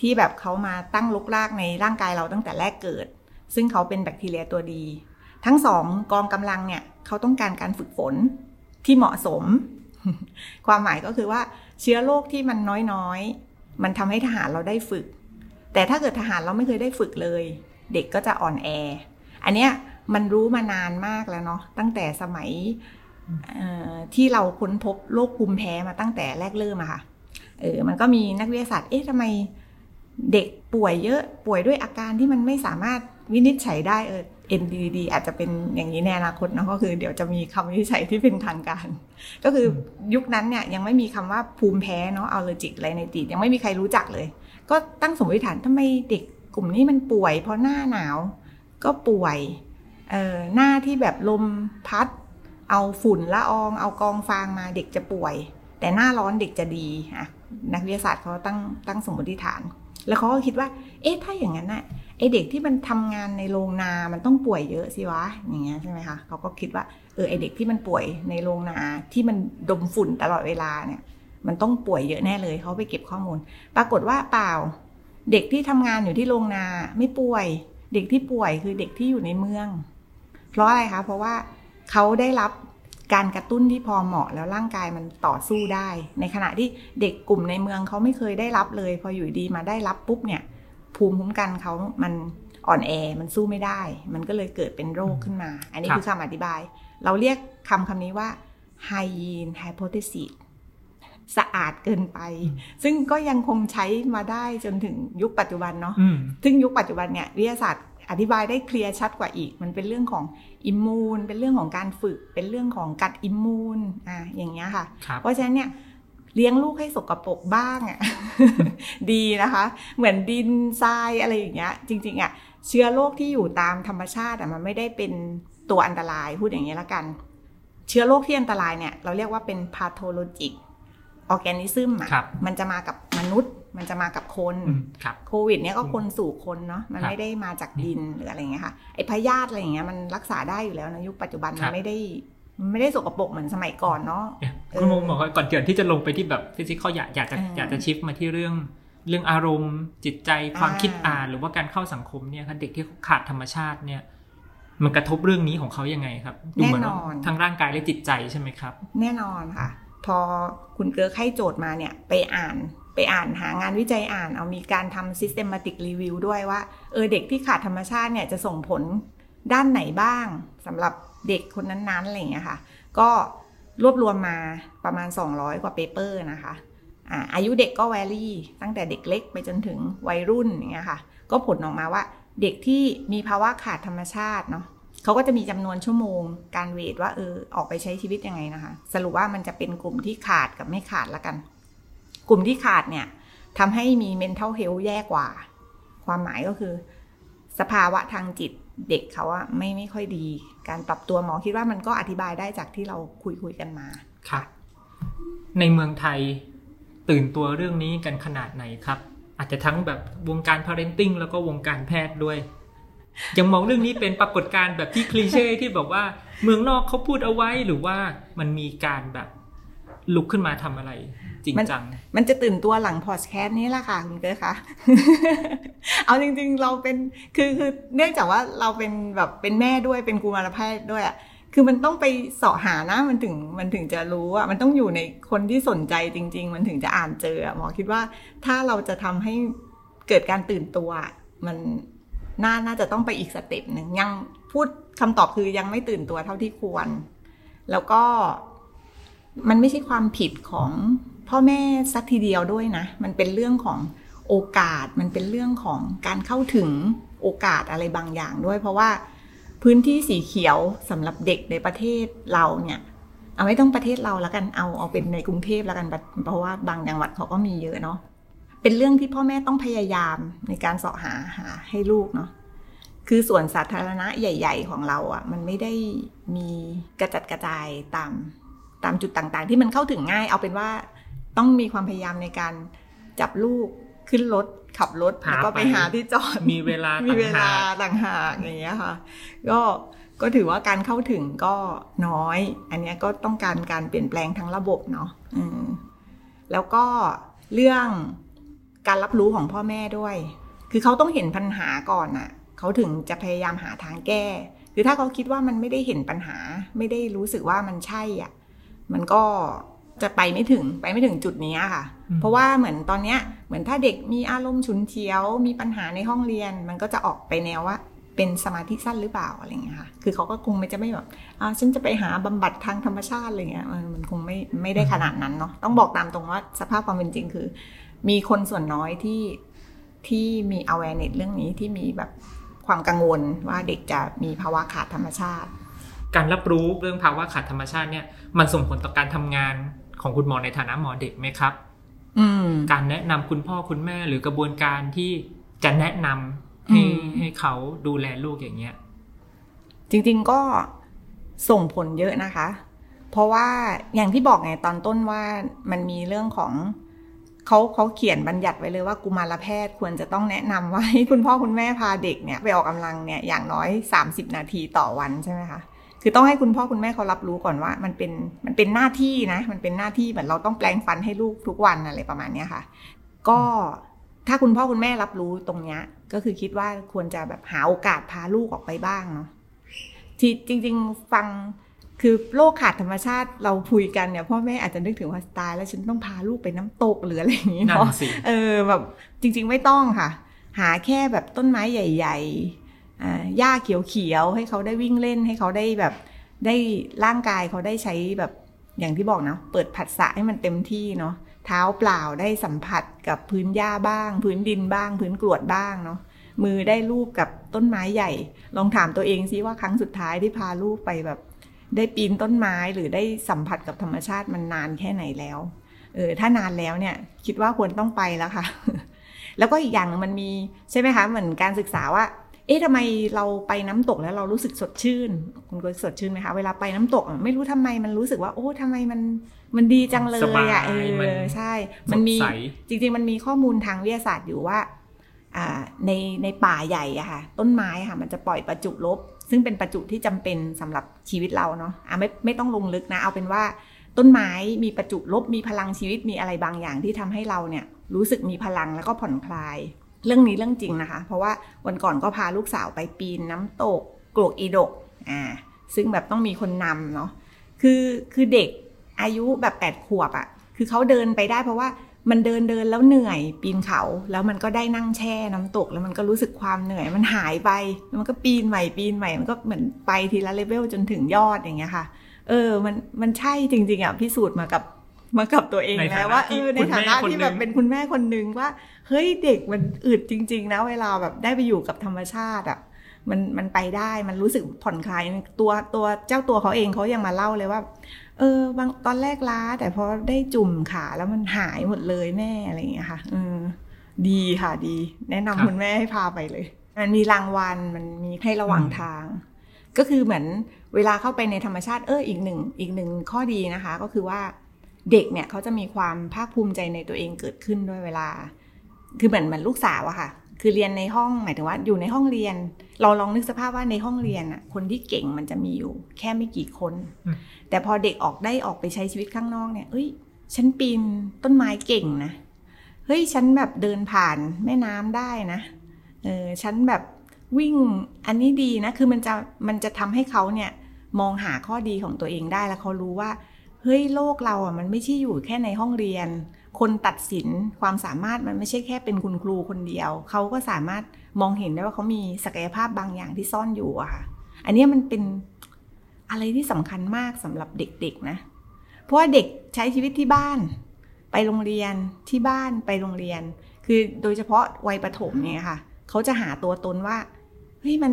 ที่แบบเขามาตั้งลกลากในร่างกายเราตั้งแต่แรกเกิด ซึ่งเขาเป็นแบคทีเรียตัวดี ทั้งสองกองกำลังเนี่ยเขาต้องการการฝึกฝนที่เหมาะสม ความหมายก็คือว่าเชื้อโรคที่มันน้อยๆ มันทำให้ทหารเราได้ฝึก แต่ถ้าเกิดทหารเราไม่เคยได้ฝึกเลย เด็กก็จะอ่อนแอ อันเนี้ยมันรู้มานานมากแล้วเนาะตั้งแต่สมัยเอ่อที่เราค้นพบโรคภูมิแพ้มาตั้งแต่แรกเริ่มอะค่ะเออมันก็มีนักวิทยาศาสตร์เอ๊ะทำไมเด็กป่วยเยอะป่วยด้วยอาการที่มันไม่สามารถวินิจฉัยได้เออ NDD อาจจะเป็นอย่างนี้ในอนาคตเนาะก็คือเดี๋ยวจะมีคำวินิจฉัยที่เป็นทางการ ก็คือยุคนั้นเนี่ยยังไม่มีคำว่าภูมิแพ้เนาะอัลเลอร์จิกอะไรในติดยังไม่มีใครรู้จักเลย ก็ตั้งสมมติฐานทำไมเด็กกลุ่มนี้มันป่วย เพราะหน้าหนาวก็ป่วยเอ่อหน้าที่แบบลมพัด เอาฝุ่นละออง เอากองฟางมาเด็กจะป่วย แต่หน้าร้อนเด็กจะดีอะนักวิทยาศาสตร์เขาตั้งตั้งสมมติฐาน แล้วเขาก็คิดว่า เอ๊ะถ้าอย่างนั้นน่ะไอเด็กที่มันทำงานในโรงนา มันต้องป่วยเยอะสิวะ อย่างเงี้ยใช่ไหมคะเขาก็คิดว่า เออไอเด็กที่มันป่วยในโรงนาที่มันดมฝุ่นตลอดเวลาเนี่ย มันต้องป่วยเยอะแน่เลยเขาไปเก็บข้อมูล ปรากฏว่าเปล่า เด็กที่ทำงานอยู่ที่โรงนาไม่ป่วย เด็กที่ป่วยคือเด็กที่อยู่ในเมือง เพราะอะไรคะเพราะว่าเขาได้รับการกระตุ้นที่พอเหมาะแล้วร่างกายมันต่อสู้ได้ ในขณะที่เด็กกลุ่มในเมืองเขาไม่เคยได้รับเลย พออยู่ดีมาได้รับปุ๊บเนี่ย ภูมิคุ้มกันเขามันอ่อนแอมันสู้ไม่ได้ มันก็เลยเกิดเป็นโรคขึ้นมา อันนี้คือคำอธิบาย เราเรียกคำคำนี้ว่า hygiene hypothesis สะอาดเกินไป ซึ่งก็ยังคงใช้มาได้จนถึงยุคปัจจุบันเนาะอืมซึ่งยุคปัจจุบันเนี่ยวิทยาศาสตร์อธิบายได้เคลียร์ชัดกว่าอีก มันเป็นเรื่องของอิมมูน เป็นเรื่องของการฝึก เป็นเรื่องของกัดอิมมูน อ่าอย่างเงี้ยค่ะครับเพราะฉะนั้นเนี่ยเลี้ยงลูกให้สกปรกบ้างอะ่ะ ดีนะคะ เหมือนดินทรายอะไรอย่างเงี้ย จริง ๆอะ่ะ เชื้อโรคที่อยู่ตามธรรมชาติอะ่ะมันไม่ได้เป็นตัวอันตราย พูดอย่างนี้ละกัน เชื้อโรคที่อันตรายเนี่ย เราเรียกว่าเป็น pathologic organism อะครับมันจะมากับมนุษย์ มันจะมากับคนอืมครับโควิดเนี่ยก็คนสู่คนเนาะมันครับไม่ได้มาจากดินหรืออะไรอย่างเงี้ยค่ะไอพยาธิอะไรอย่างเงี้ยมันรักษาได้อยู่แล้วในยุคปัจจุบันครับมันไม่ได้มันไม่ได้สกปรกเหมือนสมัยก่อนเนาะเนี่ยเออคุณหมอบอกว่าก่อนเกิดที่จะลงไปที่แบบ physical อยากอยากจะเออออยากจะ shift มาที่เรื่องเรื่องอารมณ์ จิตใจความอ่าคิดอ่านหรือว่าการเข้าสังคมเนี่ยครับเด็กที่ขาดธรรมชาติเนี่ยมันกระทบเรื่องนี้ของเขายังไงครับดูเหมืว่าทั้งร่างกายและจิตใจใช่ไหมครับ แน่นอนค่ะ พอคุณเกิร์กให้โจทย์มาเนี่ยไปอ่านไปอ่านหางานวิจัยอ่านเอามีการทำ systematic review ด้วยว่า เออเด็กที่ขาดธรรมชาติเนี่ยจะส่งผลด้านไหนบ้างสำหรับเด็กคนนั้นๆอะไรอย่างเงี้ยค่ะ ก็รวบรวมมาประมาณ 200 กว่า paper นะคะอาอายุเด็กก็ vary ตั้งแต่เด็กเล็กไปจนถึงวัยรุ่นอย่างเงี้ยค่ะ ก็ผลออกมาว่าเด็กที่มีภาวะขาดธรรมชาติเนาะ เขาก็จะมีจำนวนชั่วโมงการ weight ว่าเออออกไปใช้ชีวิตยังไงนะคะ สรุปว่ามันจะเป็นกลุ่มที่ขาดกับไม่ขาดละกัน กลุ่มที่ขาดเนี่ยทำให้มี mental health แย่กว่า ความหมายก็คือ สภาวะทางจิตเด็กเขาอะไม่ไม่ค่อยดี การปรับตัวหมอคิดว่ามันก็อธิบายได้จากที่เราคุยคุยกันมาครับในเมืองไทยตื่นตัวเรื่องนี้กันขนาดไหนครับ อาจจะทั้งแบบวงการ parenting แล้วก็วงการแพทย์ด้วย ยังมองเรื่องนี้เป็นปรากฏการณ์แบบที่คลีเช่ที่บอกว่า เมืองนอกเขาพูดเอาไว้หรือว่ามันมีการแบบลุกขึ้นมาทำอะไร จริงจัง มันจะตื่นตัวหลังพอดแคสต์นี้แหละค่ะ คุณเก๋คะเอาจริงๆ เราเป็นคือคือเนื่องจากว่าเราเป็นแบบเป็นแม่ด้วยเป็นกุมารแพทย์ด้วยอะคือมันต้องไปเสาะหานะมันถึงมันถึงจะรู้อะมันต้องอยู่ในคนที่สนใจจริง ๆ มันถึงจะอ่านเจอหมอคิดว่าถ้าเราจะทำให้เกิดการตื่นตัวมัน น่าน่าจะต้องไปอีกสเต็ปหนึ่งยังพูดคำตอบคือยังไม่ตื่นตัวเท่าที่ควร แล้วก็มันไม่ใช่ความผิดของพ่อแม่สักทีเดียวด้วยนะ มันเป็นเรื่องของโอกาส มันเป็นเรื่องของการเข้าถึงโอกาสอะไรบางอย่างด้วย เพราะว่าพื้นที่สีเขียวสำหรับเด็กในประเทศเราเนี่ย เอาไม่ต้องประเทศเราแล้วกันเอาเอาเป็นในกรุงเทพแล้วกันเพราะว่าบางจังหวัดเขาก็มีเยอะเนาะ เป็นเรื่องที่พ่อแม่ต้องพยายามในการเสาะหาหาให้ลูกเนาะคือส่วนสาธารณะใหญ่ ๆ ของเราอะ่ะ มันไม่ได้มีกระจัดกระจายตามตามจุดต่างๆ ที่มันเข้าถึงง่าย เอาเป็นว่าต้องมีความพยายามในการจับลูกขึ้นรถขับรถแล้วก็ไปไปหาที่จอดมีเวลามีต่างเวลาหากต่างหากอย่างเงี้ยค่ะ ก็ก็ถือว่าการเข้าถึงก็น้อย อันเนี้ยก็ต้องการการเปลี่ยนแปลงทั้งระบบเนาะแล้วก็เรื่อง การรับรู้ของพ่อแม่ด้วย คือเขาต้องเห็นปัญหาก่อนน่ะ เขาถึงจะพยายามหาทางแก้ คือถ้าเขาคิดว่ามันไม่ได้เห็นปัญหา ไม่ได้รู้สึกว่ามันใช่อะ มันก็จะไปไม่ถึงไปไม่ถึงจุดนี้ค่ะอืมเพราะว่าเหมือนตอนเนี้ยเหมือนถ้าเด็กมีอารมณ์ฉุนเฉียว มีปัญหาในห้องเรียน มันก็จะออกไปแนวว่าเป็นสมาธิสั้นหรือเปล่าอะไรเงี้ยค่ะ คือเขาก็คงไม่จะไม่แบบอ่าฉันจะไปหาบำบัดทางธรรมชาติอะไรเงี้ยมันมันคงไม่ไม่ได้ขนาดนั้นเนาะ ต้องบอกตามตรงว่าสภาพความเป็นจริงคือ มีคนส่วนน้อยที่ที่มี awareness เรื่องนี้ที่มีแบบความกังวลว่าเด็กจะมีภาวะขาดธรรมชาติ การรับรู้เรื่องภาวะขาดธรรมชาติเนี่ย มันส่งผลต่อการทำงานของคุณหมอในฐานะหมอเด็กไหมครับอืมการแนะนำคุณพ่อคุณแม่หรือกระบวนการที่จะแนะนำให้อืมให้เขาดูแลลูกอย่างเงี้ย จริง ๆก็ส่งผลเยอะนะคะ เพราะว่าอย่างที่บอกไงตอนต้นว่ามันมีเรื่องของ เขาเขาเขียนบัญญัติไว้เลยว่ากุมารแพทย์ควรจะต้องแนะนำว่าให้คุณพ่อคุณแม่พาเด็กเนี่ยไปออกกำลังเนี่ยอย่างน้อย 30 นาทีต่อวันใช่ไหมคะคือต้องให้คุณพ่อคุณแม่เขารับรู้ก่อนว่า มันเป็นมันเป็นหน้าที่นะมันเป็นหน้าที่เหมือนเราต้องแปลงฟันให้ลูกทุกวันอะไรประมาณนี้ค่ะ ก็ถ้าคุณพ่อคุณแม่รับรู้ตรงเนี้ยก็คือคิดว่าควรจะแบบหาโอกาสพาลูกออกไปบ้างเนาะที่จริง ๆ ฟัง คือโรคขาดธรรมชาติเราคุยกันเนี่ยพ่อแม่อาจจะนึกถึงว่าตายแล้วฉันต้องพาลูกไปน้ำตกหรืออะไรอย่างนี้นั่เนาะนสิเออแบบจริง ๆ ไม่ต้องค่ะ หาแค่แบบต้นไม้ใหญ่ๆอ่าหญ้าเขียวๆให้เขาได้วิ่งเล่นให้เขาได้แบบได้ร่างกายเขาได้ใช้แบบอย่างที่บอกเนาะเปิดผัสสะให้มันเต็มที่เนาะเท้าเปล่าได้สัมผัสกับพื้นหญ้าบ้าง พื้นดินบ้าง พื้นกรวดบ้างเนาะมือได้ลูบกับต้นไม้ใหญ่ ลองถามตัวเองซิว่าครั้งสุดท้ายที่พาลูกไปแบบ ได้ปีนต้นไม้หรือได้สัมผัสกับธรรมชาติมันนานแค่ไหนแล้วเออถ้านานแล้วเนี่ยคิดว่าควรต้องไปแล้วค่ะ แล้วก็อีกอย่างหนึงมันมีใช่ไหมคะเหมือนการศึกษาว่า เอ๊ะทำไมเราไปน้ำตกแล้วเรารู้สึกสดชื่น คุณก็สดชื่นไหมคะเวลาไปน้ำตกอะไม่รู้ทำไมมันรู้สึกว่า โอ้ทำไมมันมันดีจังเลสบายยอะเอมันอใช่ มันมีสดใสจริง ๆ มันมีข้อมูลทางวิทยาศาสตร์อยู่ว่าอ่าในในป่าใหญ่อะค่ะ ต้นไม้อะค่ะ มันจะปล่อยประจุลบ ซึ่งเป็นประจุที่จำเป็นสำหรับชีวิตเราเนาะอะไม่ไม่ต้องลงลึกนะ เอาเป็นว่าต้นไม้มีประจุลบมีพลังชีวิตมีอะไรบางอย่างที่ทำให้เราเนี่ยรู้สึกมีพลังแล้วก็ผ่อนคลาย เรื่องนี้เรื่องจริงนะคะ เพราะว่าวันก่อนก็พาลูกสาวไปปีนน้ำตกโกรกอีดกอ่าซึ่งแบบต้องมีคนนำเนาะคือคือเด็กอายุแบบแปดขวบอะ่ะคือเขาเดินไปได้เพราะว่า มันเดินเดินแล้วเหนื่อยปีนเขาแล้วมันก็ได้นั่งแช่น้ำตก แล้วมันก็รู้สึกความเหนื่อย มันหายไปแล้วมันก็ปีนใหม่ปีนใหม่มันก็เหมือนไปทีละเลเวลจนถึงยอดอย่างเงี้ยค่ะ เออมันมันใช่จริง ๆอะพิสูจน์มากับมากับตัวเองในฐานะแล้วว่าเอที่อในฐานะคุณแม่คนที่หนึ่งแบบเป็นคุณแม่คนหนึ่งว่าเฮ้ยเด็กมันอึดจริง ๆ นะเวลาแบบได้ไปอยู่กับธรรมชาติอะมันมันไปได้มันรู้สึกผ่อนคลายตัวตัวเจ้าตัวเขาเองเขายังมาเล่าเลยว่า เออบางตอนแรกล้า แต่พอได้จุ่มขาแล้วมันหายหมดเลยแม่อะไรอย่างเงี้ยค่ะเออดีค่ะดี แนะนำครับคุณแม่ให้พาไปเลย มันมีรางวัลมันมีให้ระหว่างทาง ก็คือเหมือนเวลาเข้าไปในธรรมชาติเอออีกหนึ่งอีกหนึ่งข้อดีนะคะ ก็คือว่าเด็กเนี่ยเขาจะมีความภาคภูมิใจในตัวเองเกิดขึ้นด้วยเวลา คือเหมือนเหมือนลูกสาวอะค่ะ คือเรียนในห้องหมายถึงว่าอยู่ในห้องเรียน เราลองนึกสภาพว่าในห้องเรียนอะคนที่เก่งมันจะมีอยู่ แค่ไม่กี่คนอืมแต่พอเด็กออกได้ออกไปใช้ชีวิตข้างนอกเนี่ย เอ้ย ฉันปีนต้นไม้เก่งนะ เฮ้ย ฉันแบบเดินผ่านแม่น้ำได้นะ เออ ฉันแบบวิ่งอันนี้ดีนะ คือมันจะมันจะทำให้เขาเนี่ยมองหาข้อดีของตัวเองได้แล้วเขารู้ว่า เฮ้ยโลกเราอะมันไม่ใช่อยู่แค่ในห้องเรียน คนตัดสินความสามารถมันไม่ใช่แค่เป็นคุณครูคนเดียว เขาก็สามารถมองเห็นได้ว่าเขามีศักยภาพบางอย่างที่ซ่อนอยู่อะค่ะ อันนี้มันเป็นอะไรที่สำคัญมากสำหรับเด็กๆนะ เพราะว่าเด็กใช้ชีวิตที่บ้าน ไปโรงเรียนที่บ้านไปโรงเรียน คือโดยเฉพาะวัยประถมเนี่ยค่ะ เขาจะหาตัวตนว่าเฮ้ยมัน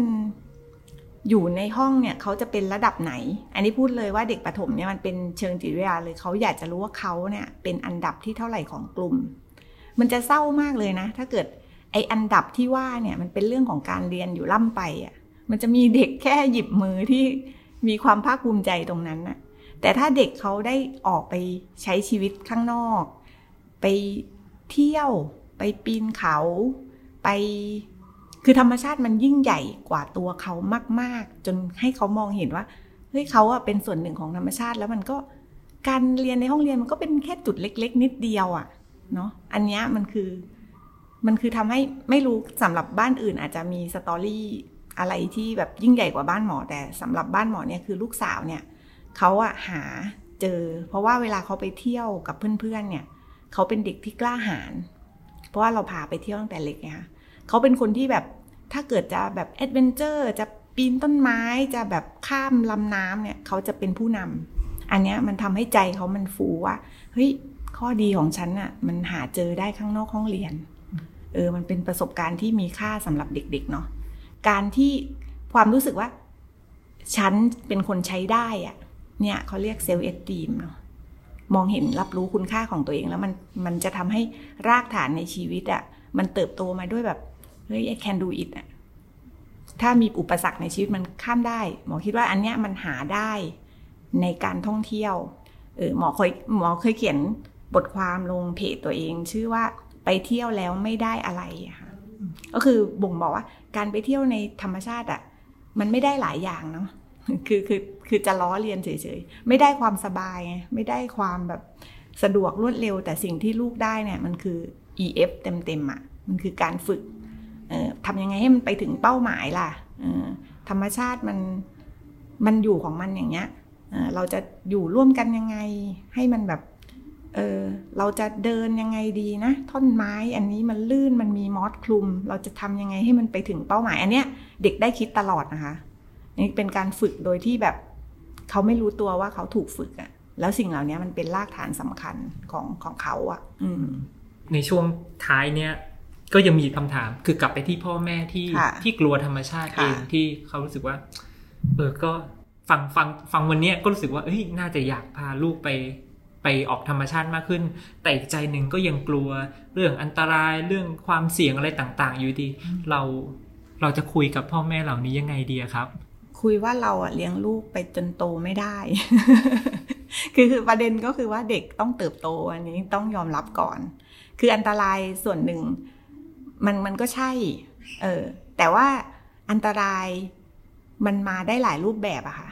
อยู่ในห้องเนี่ยเขาจะเป็นระดับไหน อันนี้พูดเลยว่าเด็กประถมเนี่ยมันเป็นเชิงจิตวิทยาเลยเขาอยากจะรู้ว่าเขาเนี่ยเป็นอันดับที่เท่าไหร่ของกลุ่ม มันจะเศร้ามากเลยนะ ถ้าเกิดไออันดับที่ว่าเนี่ยมันเป็นเรื่องของการเรียนอยู่ล่ำไปอะ มันจะมีเด็กแค่หยิบมือที่มีความภาคภูมิใจตรงนั้นน่ะ แต่ถ้าเด็กเขาได้ออกไปใช้ชีวิตข้างนอก ไปเที่ยว ไปปีนเขา ไป คือธรรมชาติมันยิ่งใหญ่กว่าตัวเขามาก ๆ จนให้เขามองเห็นว่าเฮ้ยเขาอะเป็นส่วนหนึ่งของธรรมชาติแล้วมันก็การเรียนในห้องเรียนมันก็เป็นแค่จุดเล็ก ๆ นิดเดียวอะเนาะอันเนี้ยมันคือมันคือทำให้ไม่รู้สำหรับบ้านอื่นอาจจะมี story อะไรที่แบบยิ่งใหญ่กว่าบ้านหมอ แต่สำหรับบ้านหมอเนี่ยคือลูกสาวเนี่ยเขาอะหาเจอ เพราะว่าเวลาเขาไปเที่ยวกับเพื่อนๆเนี่ยเขาเป็นเด็กที่กล้าหาญเพราะว่าเราพาไปเที่ยวตั้งแต่เล็กไงคะ เขาเป็นคนที่แบบถ้าเกิดจะแบบ adventure จะปีนต้นไม้จะแบบข้ามลำน้ำเนี่ยเขาจะเป็นผู้นำอันเนี้ยมันทำให้ใจเขามันฟูว่าเฮ้ยข้อดีของฉันอะมันหาเจอได้ข้างนอกห้องเรียนเออมันเป็นประสบการณ์ที่มีค่าสำหรับเด็กๆเนาะการที่ความรู้สึกว่า ฉันเป็นคนใช้ได้อะเนี่ยเขาเรียกเซลล์เอสตีมเนาะมองเห็นรับรู้คุณค่าของตัวเองแล้วมันมันจะทำให้รากฐานในชีวิตอะมันเติบโตมาด้วยแบบ เฮ้ย I can do it อะถ้ามีอุปสรรคในชีวิตมันข้ามได้ หมอคิดว่าอันเนี้ยมันหาได้ในการท่องเที่ยว เออหมอเคยหมอเคยเขียนบทความลงเพจตัวเอง ชื่อว่าไปเที่ยวแล้วไม่ได้อะไรค่ะก็คือบ่งบอกว่าการไปเที่ยวในธรรมชาติอะ่ะมันไม่ได้หลายอย่างเนาะคือคือคือจะล้อเลียนเฉยๆ ไม่ได้ความสบายไงไม่ได้ความแบบสะดวกรวดเร็ว แต่สิ่งที่ลูกได้เนี่ย มันคือ EF เต็มๆอะ่ะ มันคือการฝึก ทำยังไงให้มันไปถึงเป้าหมายล่ะธรรมชาติมันมันอยู่ของมันอย่างเงี้ยเราจะอยู่ร่วมกันยังไง ให้มันแบบเออเราจะเดินยังไงดีนะ ท่อนไม้อันนี้มันลื่นมันมีมอสคลุม เราจะทำยังไงให้มันไปถึงเป้าหมาย อันเนี้ยเด็กได้คิดตลอดนะคะนี่เป็นการฝึกโดยที่แบบเขาไม่รู้ตัวว่าเขาถูกฝึกอะแล้วสิ่งเหล่านี้มันเป็นรากฐานสำคัญของของเขาอะอืในช่วงท้ายเนี้ย ก็ยังมีคำถามคือกลับไปที่พ่อแม่ที่ที่กลัวธรรมชาติเองที่เขารู้สึกว่า เออก็ฟังฟังฟังวันนี้ก็รู้สึกว่าเอ้ยน่าจะอยากพาลูกไปไปออกธรรมชาติมากขึ้น แต่อีกใจหนึ่งก็ยังกลัวเรื่องอันตรายเรื่องความเสี่ยงอะไรต่าง ๆ อยู่ดี เราเราจะคุยกับพ่อแม่เหล่านี้ยังไงดีครับ คุยว่าเราอะเลี้ยงลูกไปจนโตไม่ได้ คือคือประเด็นก็คือว่าเด็กต้องเติบโตอันนี้ต้องยอมรับก่อน คืออันตรายส่วนหนึ่ง มันมันก็ใช่ เออ แต่ว่าอันตรายมันมาได้หลายรูปแบบอะค่ะ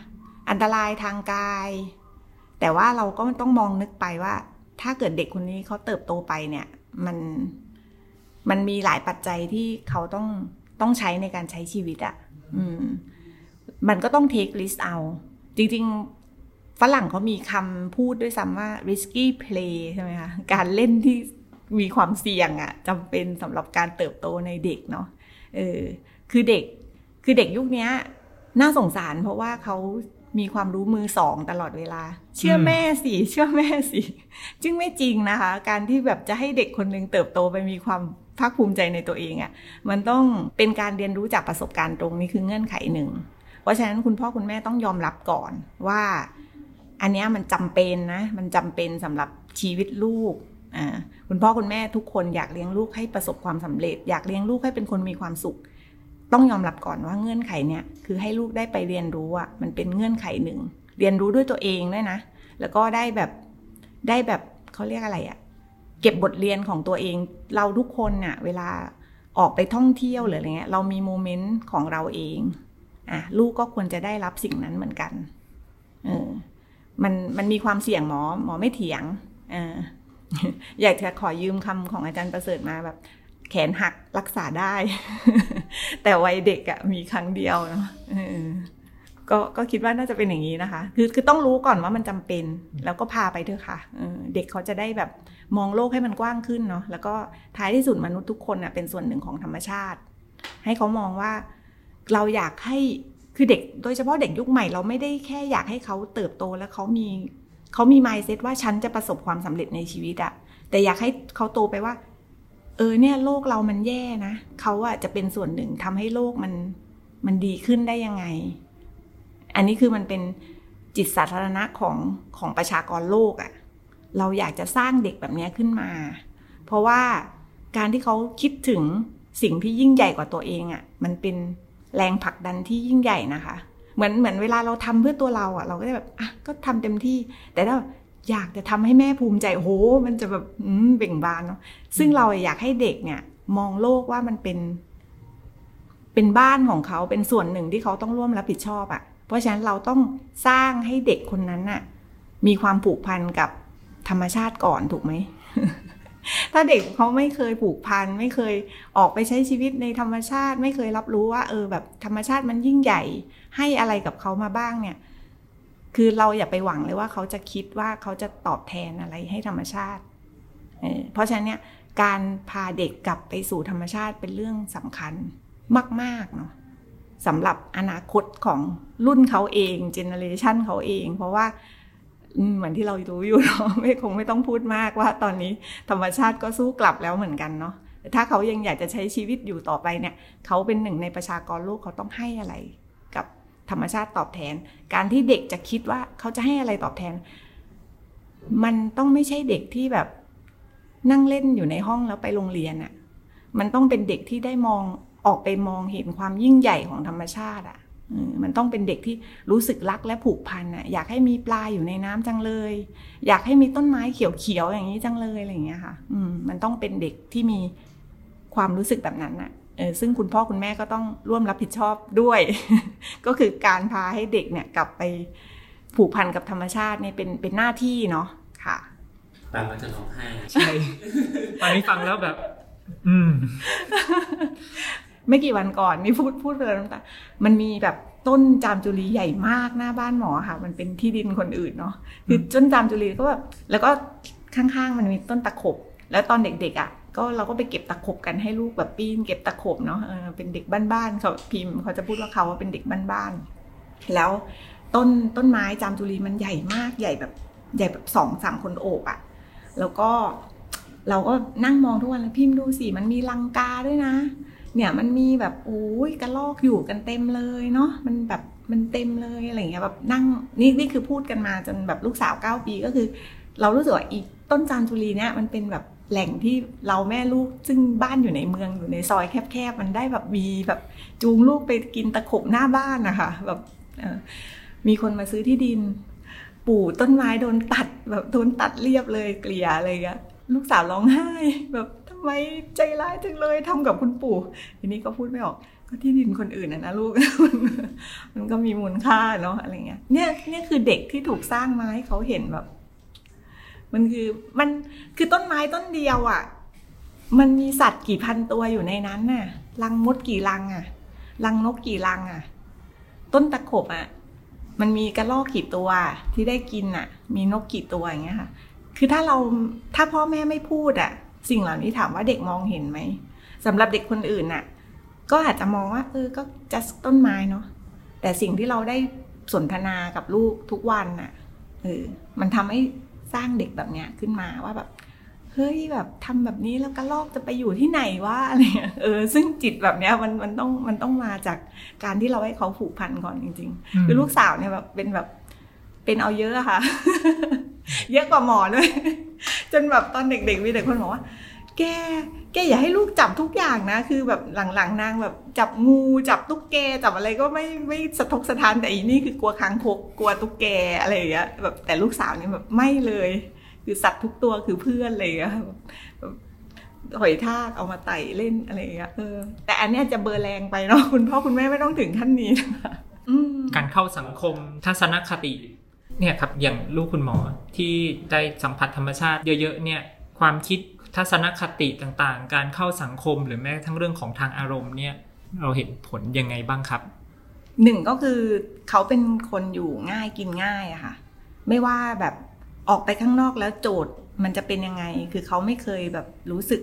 อันตรายทางกาย แต่ว่าเราก็ต้องมองนึกไปว่า ถ้าเกิดเด็กคนนี้เขาเติบโตไปเนี่ย มันมันมีหลายปัจจัยที่เขาต้องต้องใช้ในการใช้ชีวิตอะอืม มันก็ต้องเทคลิสต์เอา จริง ๆ ฝรั่งเขามีคำพูดด้วยซ้ำว่า risky play ใช่ไหมคะ การเล่นที่ มีความเสี่ยงอะจำเป็นสำหรับการเติบโตในเด็กเนาะเออคือเด็กคือเด็กยุคนี้น่าสงสารเพราะว่าเขามีความรู้มือสองตลอดเวลา เชื่อแม่สิเชื่อแม่สิจึงไม่จริงนะคะ การที่แบบจะให้เด็กคนหนึ่งเติบโตไปมีความภาคภูมิใจในตัวเองอะ่ะมันต้องเป็นการเรียนรู้จากประสบการณ์ตรงนี้คือเงื่อนไขหนึ่งเพราะฉะนั้นคุณพ่อคุณแม่ต้องยอมรับก่อนว่า อันนี้มันจำเป็นนะ มันจำเป็นสำหรับชีวิตลูก อ่าคุณพ่อคุณแม่ทุกคนอยากเลี้ยงลูกให้ประสบความสำเร็จ อยากเลี้ยงลูกให้เป็นคนมีความสุข ต้องยอมรับก่อนว่าเงื่อนไขเนี่ยคือให้ลูกได้ไปเรียนรู้อะมันเป็นเงื่อนไขหนึ่งเรียนรู้ด้วยตัวเองด้วยนะ แล้วก็ได้แบบได้แบบเขาเรียกอะไรอะเก็บบทเรียนของตัวเองเราทุกคนเนี่ยเวลาออกไปท่องเที่ยวหรืออะไรเงี้ยเรามีโมเมนต์ของเราเองอะลูกก็ควรจะได้รับสิ่งนั้นเหมือนกันเออมันมันมีความเสี่ยงหมอหมอไม่เถียงอ่า อยากจะขอยืมคำของอาจารย์ประเสริฐมาแบบ แขนหักรักษาได้ แต่วัยเด็กอะมีครั้งเดียวเนาะก็ก็คิดว่าน่าจะเป็นอย่างนี้นะคะ คือคือต้องรู้ก่อนว่ามันจำเป็น แล้วก็พาไปเถอะค่ะเด็กเขาจะได้แบบมองโลกให้มันกว้างขึ้นเนาะแล้วก็ท้ายที่สุดมนุษย์ทุกคนอะเป็นส่วนหนึ่งของธรรมชาติ ให้เขามองว่าเราอยากให้คือเด็ก โดยเฉพาะเด็กยุคใหม่เราไม่ได้แค่อยากให้เขาเติบโตแล้วเขามี เขามีไมซ์เซตว่าฉันจะประสบความสำเร็จในชีวิตอะแต่อยากให้เขาโตไปว่า เออเนี่ยโลกเรามันแย่นะเขาอะจะเป็นส่วนหนึ่งทำให้โลกมันมันดีขึ้นได้ยังไง อันนี้คือมันเป็นจิตสาธารณะของของประชากรโลกอะเราอยากจะสร้างเด็กแบบนี้ขึ้นมา เพราะว่าการที่เขาคิดถึงสิ่งที่ยิ่งใหญ่กว่าตัวเองอะมันเป็นแรงผลักดันที่ยิ่งใหญ่นะคะ เหมือนเหมือนเวลาเราทำเพื่อตัวเราอะ เราก็จะแบบอะก็ทำเต็มที่ แต่ถ้าอยากจะทำให้แม่ภูมิใจโหมันจะแบบเบ่งบานเนาะซึ่งเราอยากให้เด็กเนี่ย มองโลกว่ามันเป็น เป็นบ้านของเขาเป็นส่วนหนึ่งที่เขาต้องร่วมรับผิดชอบอะ่ะ เพราะฉะนั้นเราต้องสร้างให้เด็กคนนั้นน่ะ มีความผูกพันกับธรรมชาติก่อนถูกไหมถ้าเด็กเขาไม่เคยผูกพันไม่เคยออกไปใช้ชีวิตในธรรมชาติ ไม่เคยรับรู้ว่า เออแบบธรรมชาติมันยิ่งใหญ่ ให้อะไรกับเขามาบ้างเนี่ย คือเราอย่าไปหวังเลยว่าเขาจะคิดว่าเขาจะตอบแทนอะไรให้ธรรมชาติเพราะฉะนั้นเนี่ยการพาเด็กกลับไปสู่ธรรมชาติเป็นเรื่องสำคัญมากๆเนาะสำหรับอนาคตของรุ่นเขาเองเจเนอเรชันเขาเอง เพราะว่าเหมือนที่เรารู้อยู่เนาะไม่คงไม่ต้องพูดมากว่าตอนนี้ธรรมชาติก็สู้กลับแล้วเหมือนกันเนาะถ้าเขายังอยากจะใช้ชีวิตอยู่ต่อไปเนี่ย เขาเป็นหนึ่งในประชากรโลกเขาต้องให้อะไร ธรรมชาติตอบแทน การที่เด็กจะคิดว่าเขาจะให้อะไรตอบแทน มันต้องไม่ใช่เด็กที่แบบนั่งเล่นอยู่ในห้องแล้วไปโรงเรียนอะ่ะ มันต้องเป็นเด็กที่ได้มองออกไปมองเห็นความยิ่งใหญ่ของธรรมชาติอะ่ะมันต้องเป็นเด็กที่รู้สึกรักและผูกพันอะอยากให้มีปลาอยู่ในน้ำจังเลย อยากให้มีต้นไม้เขียวๆอย่างนี้จังเลยอะไรอย่างเงี้ยค่ะ อืมมันต้องเป็นเด็กที่มีความรู้สึกแบบนั้นอะ ซึ่งคุณพ่อคุณแม่ก็ต้องร่วมรับผิดชอบด้วย ก็คือการพาให้เด็กเนี่ยกลับไปผูกพันกับธรรมชาติเนี่ยเป็นเป็นหน้าที่เนาะค่ะฟังแล้วจะร้องไห้ใช่ตอนนี้ฟังแล้วแบบ อืม ไม่กี่วันก่อนนี่พูดพูดเลยน้ำตามันมีแบบต้นจามจุลีใหญ่มากหน้าบ้านหมอค่ะ มันเป็นที่ดินคนอื่นเนาะคือต้นจามจุลีก็แบบแล้วก็ข้างๆมันมีต้นตะขบ แล้วตอนเด็กๆอะ ก็เราก็ไปเก็บตะขบกันให้ลูกแบบปีนเก็บตะขบเนาะเป็นเด็กบ้านๆเขาพิมพ์เขาจะพูดว่าเขาว่าเป็นเด็กบ้านๆแล้วต้นต้นไม้จามจุลีมันใหญ่มากใหญ่แบบใหญ่แบบสองสามคนโอบอะ่ะ แล้วก็เราก็นั่งมองทุกวันแล้วพิมพ์ดูสิมันมีลังกาด้วยนะ เนี่ยมันมีแบบโอ้ยกระลอกอยู่กันเต็มเลยเนาะมันแบบมันเต็มเลยอะไรเงี้ยแบบนั่งนี่นี่คือพูดกันมาจนแบบลูกสาวเก้าปีก็คือ เรารู้สึกว่าอีต้นจามจุลีเนี่ยมันเป็นแบบ แหล่งที่เราแม่ลูกซึ่งบ้านอยู่ในเมืองอยู่ในซอยแคบๆมันได้แบบมีแบบจูงลูกไปกินตะขบหน้าบ้านนะคะแบบมีคนมาซื้อที่ดินปู่ต้นไม้โดนตัดแบบโดนตัดเรียบเลยเกลี่ยอะไรเงี้ยลูกสาวร้องไห้ แบบทำไมใจร้ายจังเลยทำกับคุณปู่ทีนี้ก็พูดไม่ออก ก็ที่ดินคนอื่นนะนะลูก มันก็มีมูลค่าเนาะอะไรเงี้ยเนี่ยเนี่ยคือเด็กที่ถูกสร้างมาให้เขาเห็นแบบ มันคือมันคือต้นไม้ต้นเดียวอะ่ะ มันมีสัตว์กี่พันตัวอยู่ในนั้นน่ะ รังมดกี่รังอะ่ะ รังนกกี่รังอะ่ะ ต้นตะขบอะ่ะ มันมีกระรอกกี่ตัวที่ได้กินอะ มีนกกี่ตัวอย่างเงี้ยค่ะ คือถ้าเราถ้าพ่อแม่ไม่พูดอะ สิ่งเหล่านี้ถามว่าเด็กมองเห็นไหมสำหรับเด็กคนอื่นอะ ก็อาจจะมองว่าเออก็จะต้นไม้เนาะแต่สิ่งที่เราได้สนทนากับลูกทุกวันอะเออมันทำให้ สร้างเด็กแบบเนี้ยขึ้นมาว่าแบบเฮ้ยแบบทำแบบนี้แล้วกระลอกจะไปอยู่ที่ไหนวะอะไรเออซึ่งจิตแบบเนี้ยมันมันต้องมันต้องมาจากการที่เราให้เขาผูกพันก่อนจริง ๆ คือลูกสาวเนี่ยแบบเป็นแบบเป็นเอาเยอะค่ะ เยอะกว่าหมอด้วยจนแบบตอนเด็กๆมีเด็กคนบอกว่า แก แกอย่าให้ลูกจับทุกอย่างนะ คือแบบหลังๆนางแบบจับงูจับตุ๊กแกจับอะไรก็ไม่ไม่สะทกสะทานแต่อีนี่คือกลัวค้างคกกลัวตุ๊กแกอะไรอย่างเงี้ยแบบแต่ลูกสาวนี่แบบไม่เลย คือสัตว์ทุกตัวคือเพื่อนเลยอะหอยทากเอามาไต่เล่นอะไรอย่างเงี้ยเออแต่อันนี้จะเบอร์แรงไปเนาะคุณพ่อคุณแม่ไม่ต้องถึงขั้นนี้นะการเข้าสังคมทัศนคติ เนี่ยครับอย่างลูกคุณหมอที่ได้สัมผัสธรรมชาติเยอะๆเนี่ย ความคิด ทัศนคติต่างๆ การเข้าสังคมหรือแม้ทั้งเรื่องของทางอารมณ์เนี่ยเราเห็นผลยังไงบ้างครับหนึ่งก็คือเขาเป็นคนอยู่ง่ายกินง่ายอะค่ะ ไม่ว่าแบบออกไปข้างนอกแล้วโจทย์มันจะเป็นยังไง คือเขาไม่เคยแบบรู้สึก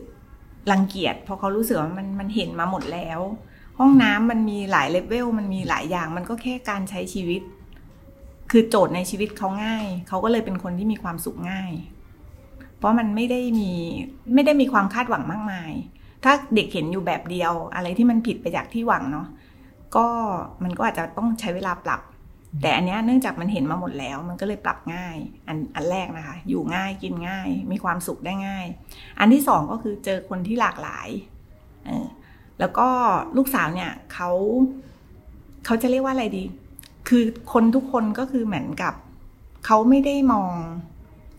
รังเกียจเพราะเขารู้สึกว่ามันมันเห็นมาหมดแล้ว ห้องน้ำมันมีหลายเลเวลมันมีหลายอย่าง มันก็แค่การใช้ชีวิต คือโจทย์ในชีวิตเขาง่าย เขาก็เลยเป็นคนที่มีความสุขง่าย เพราะมันไม่ได้มีไม่ได้มีความคาดหวังมากมาย ถ้าเด็กเห็นอยู่แบบเดียว อะไรที่มันผิดไปจากที่หวังเนาะก็มันก็อาจจะต้องใช้เวลาปรับ แต่อันนี้เนื่องจากมันเห็นมาหมดแล้ว มันก็เลยปรับง่ายอันอันแรกนะคะ อยู่ง่ายกินง่าย มีความสุขได้ง่าย อันที่สองก็คือเจอคนที่หลากหลายเออแล้วก็ลูกสาวเนี่ยเขาเขาจะเรียกว่าอะไรดี คือคนทุกคนก็คือเหมือนกับ เขาไม่ได้มอง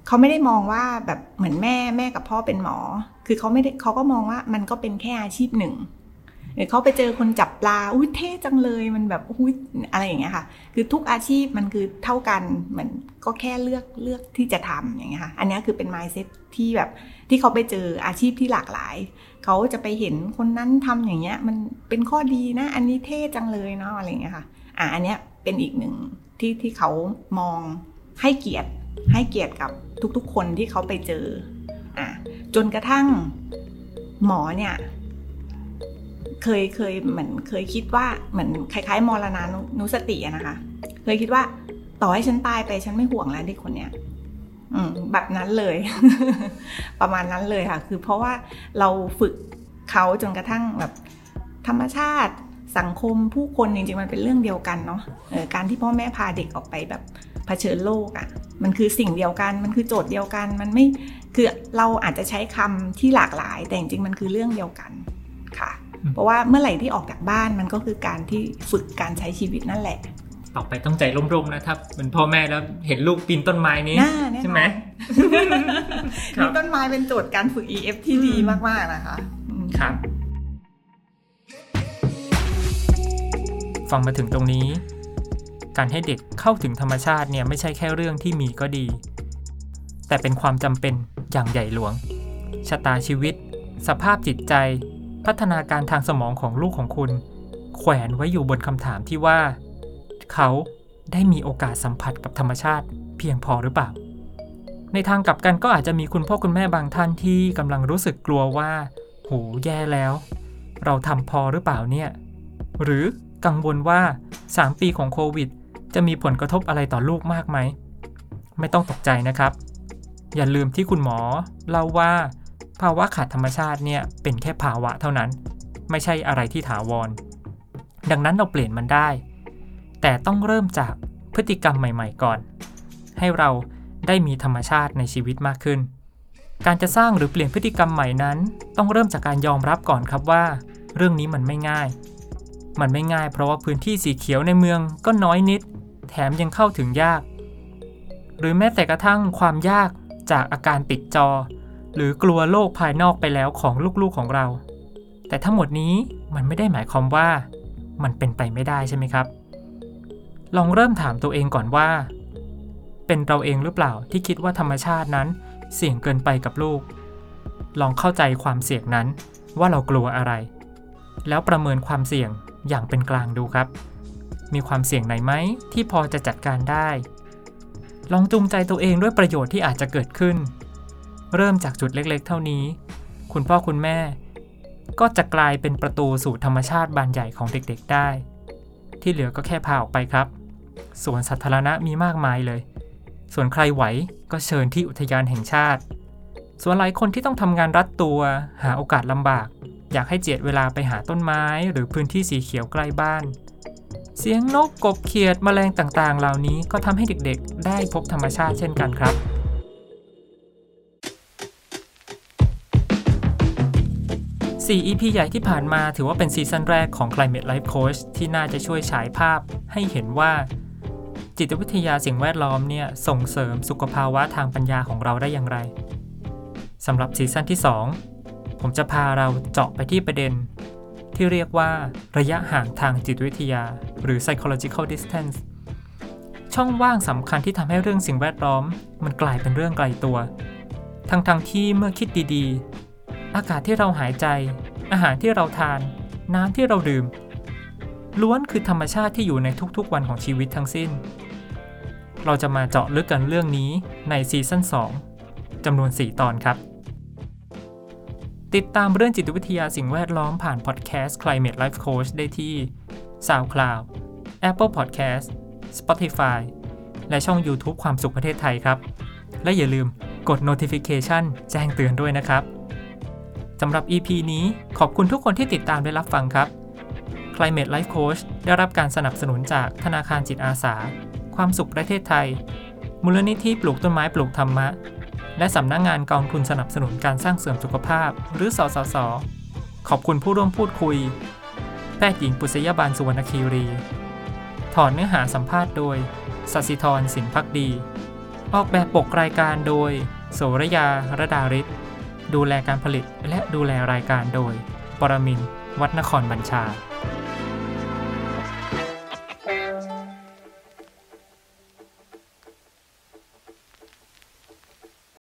เขาไม่ได้มองว่าแบบเหมือนแม่แม่กับพ่อเป็นหมอ คือเขาไม่ได้เขาก็มองว่ามันก็เป็นแค่อาชีพหนึ่งหรือเขาไปเจอคนจับปลาอุ้ยเท่จังเลยมันแบบอุ้ยอะไรอย่างเงี้ยค่ะ คือทุกอาชีพมันคือเท่ากันเหมือนก็แค่เลือกเลือกที่จะทำอย่างเงี้ยค่ะ อันนี้คือเป็น mindset ที่แบบที่เขาไปเจออาชีพที่หลากหลาย เขาจะไปเห็นคนนั้นทำอย่างเงี้ย มันเป็นข้อดีนะ อันนี้เท่จังเลยเนาะอะไรอย่างเงี้ยค่ะ อะอันเนี้ยเป็นอีกหนึ่งที่ที่เขามองให้เกียรติให้เกียรติกับ ทุกๆ คนที่เขาไปเจออะจนกระทั่งหมอเนี่ยเคยเคยเหมือนเคยคิดว่าเหมือนคล้ายๆมรณานุสตินะคะ เคยคิดว่าต่อให้ฉันตายไปฉันไม่ห่วงแล้วเด็กคนเนี้ยอืมแบบนั้นเลย ประมาณนั้นเลยค่ะ คือเพราะว่าเราฝึกเขาจนกระทั่งแบบธรรมชาติสังคมผู้คนจริงๆมันเป็นเรื่องเดียวกันเนาะการที่พ่อแม่พาเด็กออกไปแบบเผชิญโลกอะ่ะมันคือสิ่งเดียวกัน มันคือโจทย์เดียวกัน มันไม่คือเราอาจจะใช้คำที่หลากหลาย แต่จริงๆมันคือเรื่องเดียวกันค่ะ เพราะว่าเมื่อไหร่ที่ออกจากบ้านมันก็คือการที่ฝึกการใช้ชีวิตนั่นแหละต่อไปต้องใจร่มๆนะครับเหมือนพ่อแม่แล้วเห็นลูกปีนต้นไม้นี้น่าแน่นอนใช่ไหมครับมีต้นไม้เป็นโจทย์การฝึก EF ที่ดีมากๆนะคะอืมครับฟังมาถึงตรงนี้ การให้เด็กเข้าถึงธรรมชาติเนี่ยไม่ใช่แค่เรื่องที่มีก็ดี แต่เป็นความจำเป็นอย่างใหญ่หลวง ชะตาชีวิต สภาพจิตใจ พัฒนาการทางสมองของลูกของคุณ แขวนไว้อยู่บนคำถามที่ว่า เขาได้มีโอกาสสัมผัสกับธรรมชาติเพียงพอหรือเปล่า ในทางกลับกันก็อาจจะมีคุณพ่อคุณแม่บางท่านที่กำลังรู้สึกกลัวว่าโหแย่แล้ว เราทำพอหรือเปล่าเนี่ย หรือกังวลว่า 3 ปีของโควิด จะมีผลกระทบอะไรต่อลูกมากไหม ไม่ต้องตกใจนะครับ อย่าลืมที่คุณหมอเล่าว่า ภาวะขาดธรรมชาติเนี่ยเป็นแค่ภาวะเท่านั้น ไม่ใช่อะไรที่ถาวร ดังนั้นเราเปลี่ยนมันได้ แต่ต้องเริ่มจากพฤติกรรมใหม่ ๆ ก่อน ให้เราได้มีธรรมชาติในชีวิตมากขึ้น การจะสร้างหรือเปลี่ยนพฤติกรรมใหม่นั้น ต้องเริ่มจากการยอมรับก่อนครับว่า เรื่องนี้มันไม่ง่าย มันไม่ง่ายเพราะว่าพื้นที่สีเขียวในเมืองก็น้อยนิด แถมยังเข้าถึงยาก หรือแม้แต่กระทั่งความยากจากอาการติดจอ หรือกลัวโลกภายนอกไปแล้วของลูกๆของเรา แต่ทั้งหมดนี้มันไม่ได้หมายความว่า มันเป็นไปไม่ได้ใช่ไหมครับ ลองเริ่มถามตัวเองก่อนว่า เป็นเราเองหรือเปล่าที่คิดว่าธรรมชาตินั้น เสี่ยงเกินไปกับลูก ลองเข้าใจความเสี่ยงนั้นว่าเรากลัวอะไร แล้วประเมินความเสี่ยงอย่างเป็นกลางดูครับ มีความเสี่ยงไหนไหมที่พอจะจัดการได้ ลองจูงใจตัวเองด้วยประโยชน์ที่อาจจะเกิดขึ้น เริ่มจากจุดเล็กๆ เท่านี้ คุณพ่อคุณแม่ ก็จะกลายเป็นประตูสู่ธรรมชาติบานใหญ่ของเด็กๆได้ ที่เหลือก็แค่พาออกไปครับสวนสาธารณะมีมากมายเลย ส่วนใครไหวก็เชิญที่อุทยานแห่งชาติ ส่วนหลายคนที่ต้องทำงานรัดตัว หาโอกาสลำบาก อยากให้เจียดเวลาไปหาต้นไม้ หรือพื้นที่สีเขียวใกล้บ้าน เสียงนกกบเขียดแมลงต่างๆ เหล่านี้ก็ทำให้เด็กๆ ได้พบธรรมชาติเช่นกันครับ4 EP ใหญ่ที่ผ่านมาถือว่าเป็นซีซั่นแรกของ Climate Life Coach ที่น่าจะช่วยฉายภาพให้เห็นว่า จิตวิทยาสิ่งแวดล้อมเนี่ยส่งเสริมสุขภาวะทางปัญญาของเราได้อย่างไรสำหรับซีซั่นที่ 2 ผมจะพาเราเจาะไปที่ประเด็น ที่เรียกว่าระยะห่างทางจิตวิทยา หรือ psychological distance ช่องว่างสำคัญที่ทำให้เรื่องสิ่งแวดล้อม มันกลายเป็นเรื่องไกลตัว ทั้งๆทที่เมื่อคิดดีๆ อากาศที่เราหายใจ อาหารที่เราทาน น้ำที่เราดื่ม ล้วนคือธรรมชาติที่อยู่ในทุกๆวันของชีวิตทั้งสิ้น เราจะมาเจาะลึกกันเรื่องนี้ในซีซั่น2จำนวน 4 ตอนครับ ติดตามเรื่องจิตวิทยาสิ่งแวดล้อมผ่านพอดแคสต์ Climate Life Coach ได้ที่ SoundCloud Apple Podcast Spotify และช่อง YouTube ความสุขประเทศไทยครับ และอย่าลืมกด notification แจ้งเตือนด้วยนะครับสำหรับ EP นี้ขอบคุณทุกคนที่ติดตามและรับฟังครับ Climate Life Coach ได้รับการสนับสนุนจากธนาคารจิตอาสา ความสุขประเทศไทย มูลนิธิปลูกต้นไม้ปลูกธรรมะ และสำนักงงานกองทุนสนับสนุนการสร้างเสริมสุขภาพ หรือสสส ขอบคุณผู้ร่วมพูดคุย แพทย์หญิงปุษยบาลสุวรรณคีรี ถอนเนื้อหาสัมภาษณ์โดยสสิธรสินพักดี ออกแบบปกรายการโดย โสระยาระดาริศดูแลการผลิตและดูแลรายการโดย ปรมินวัฒนครบัญชา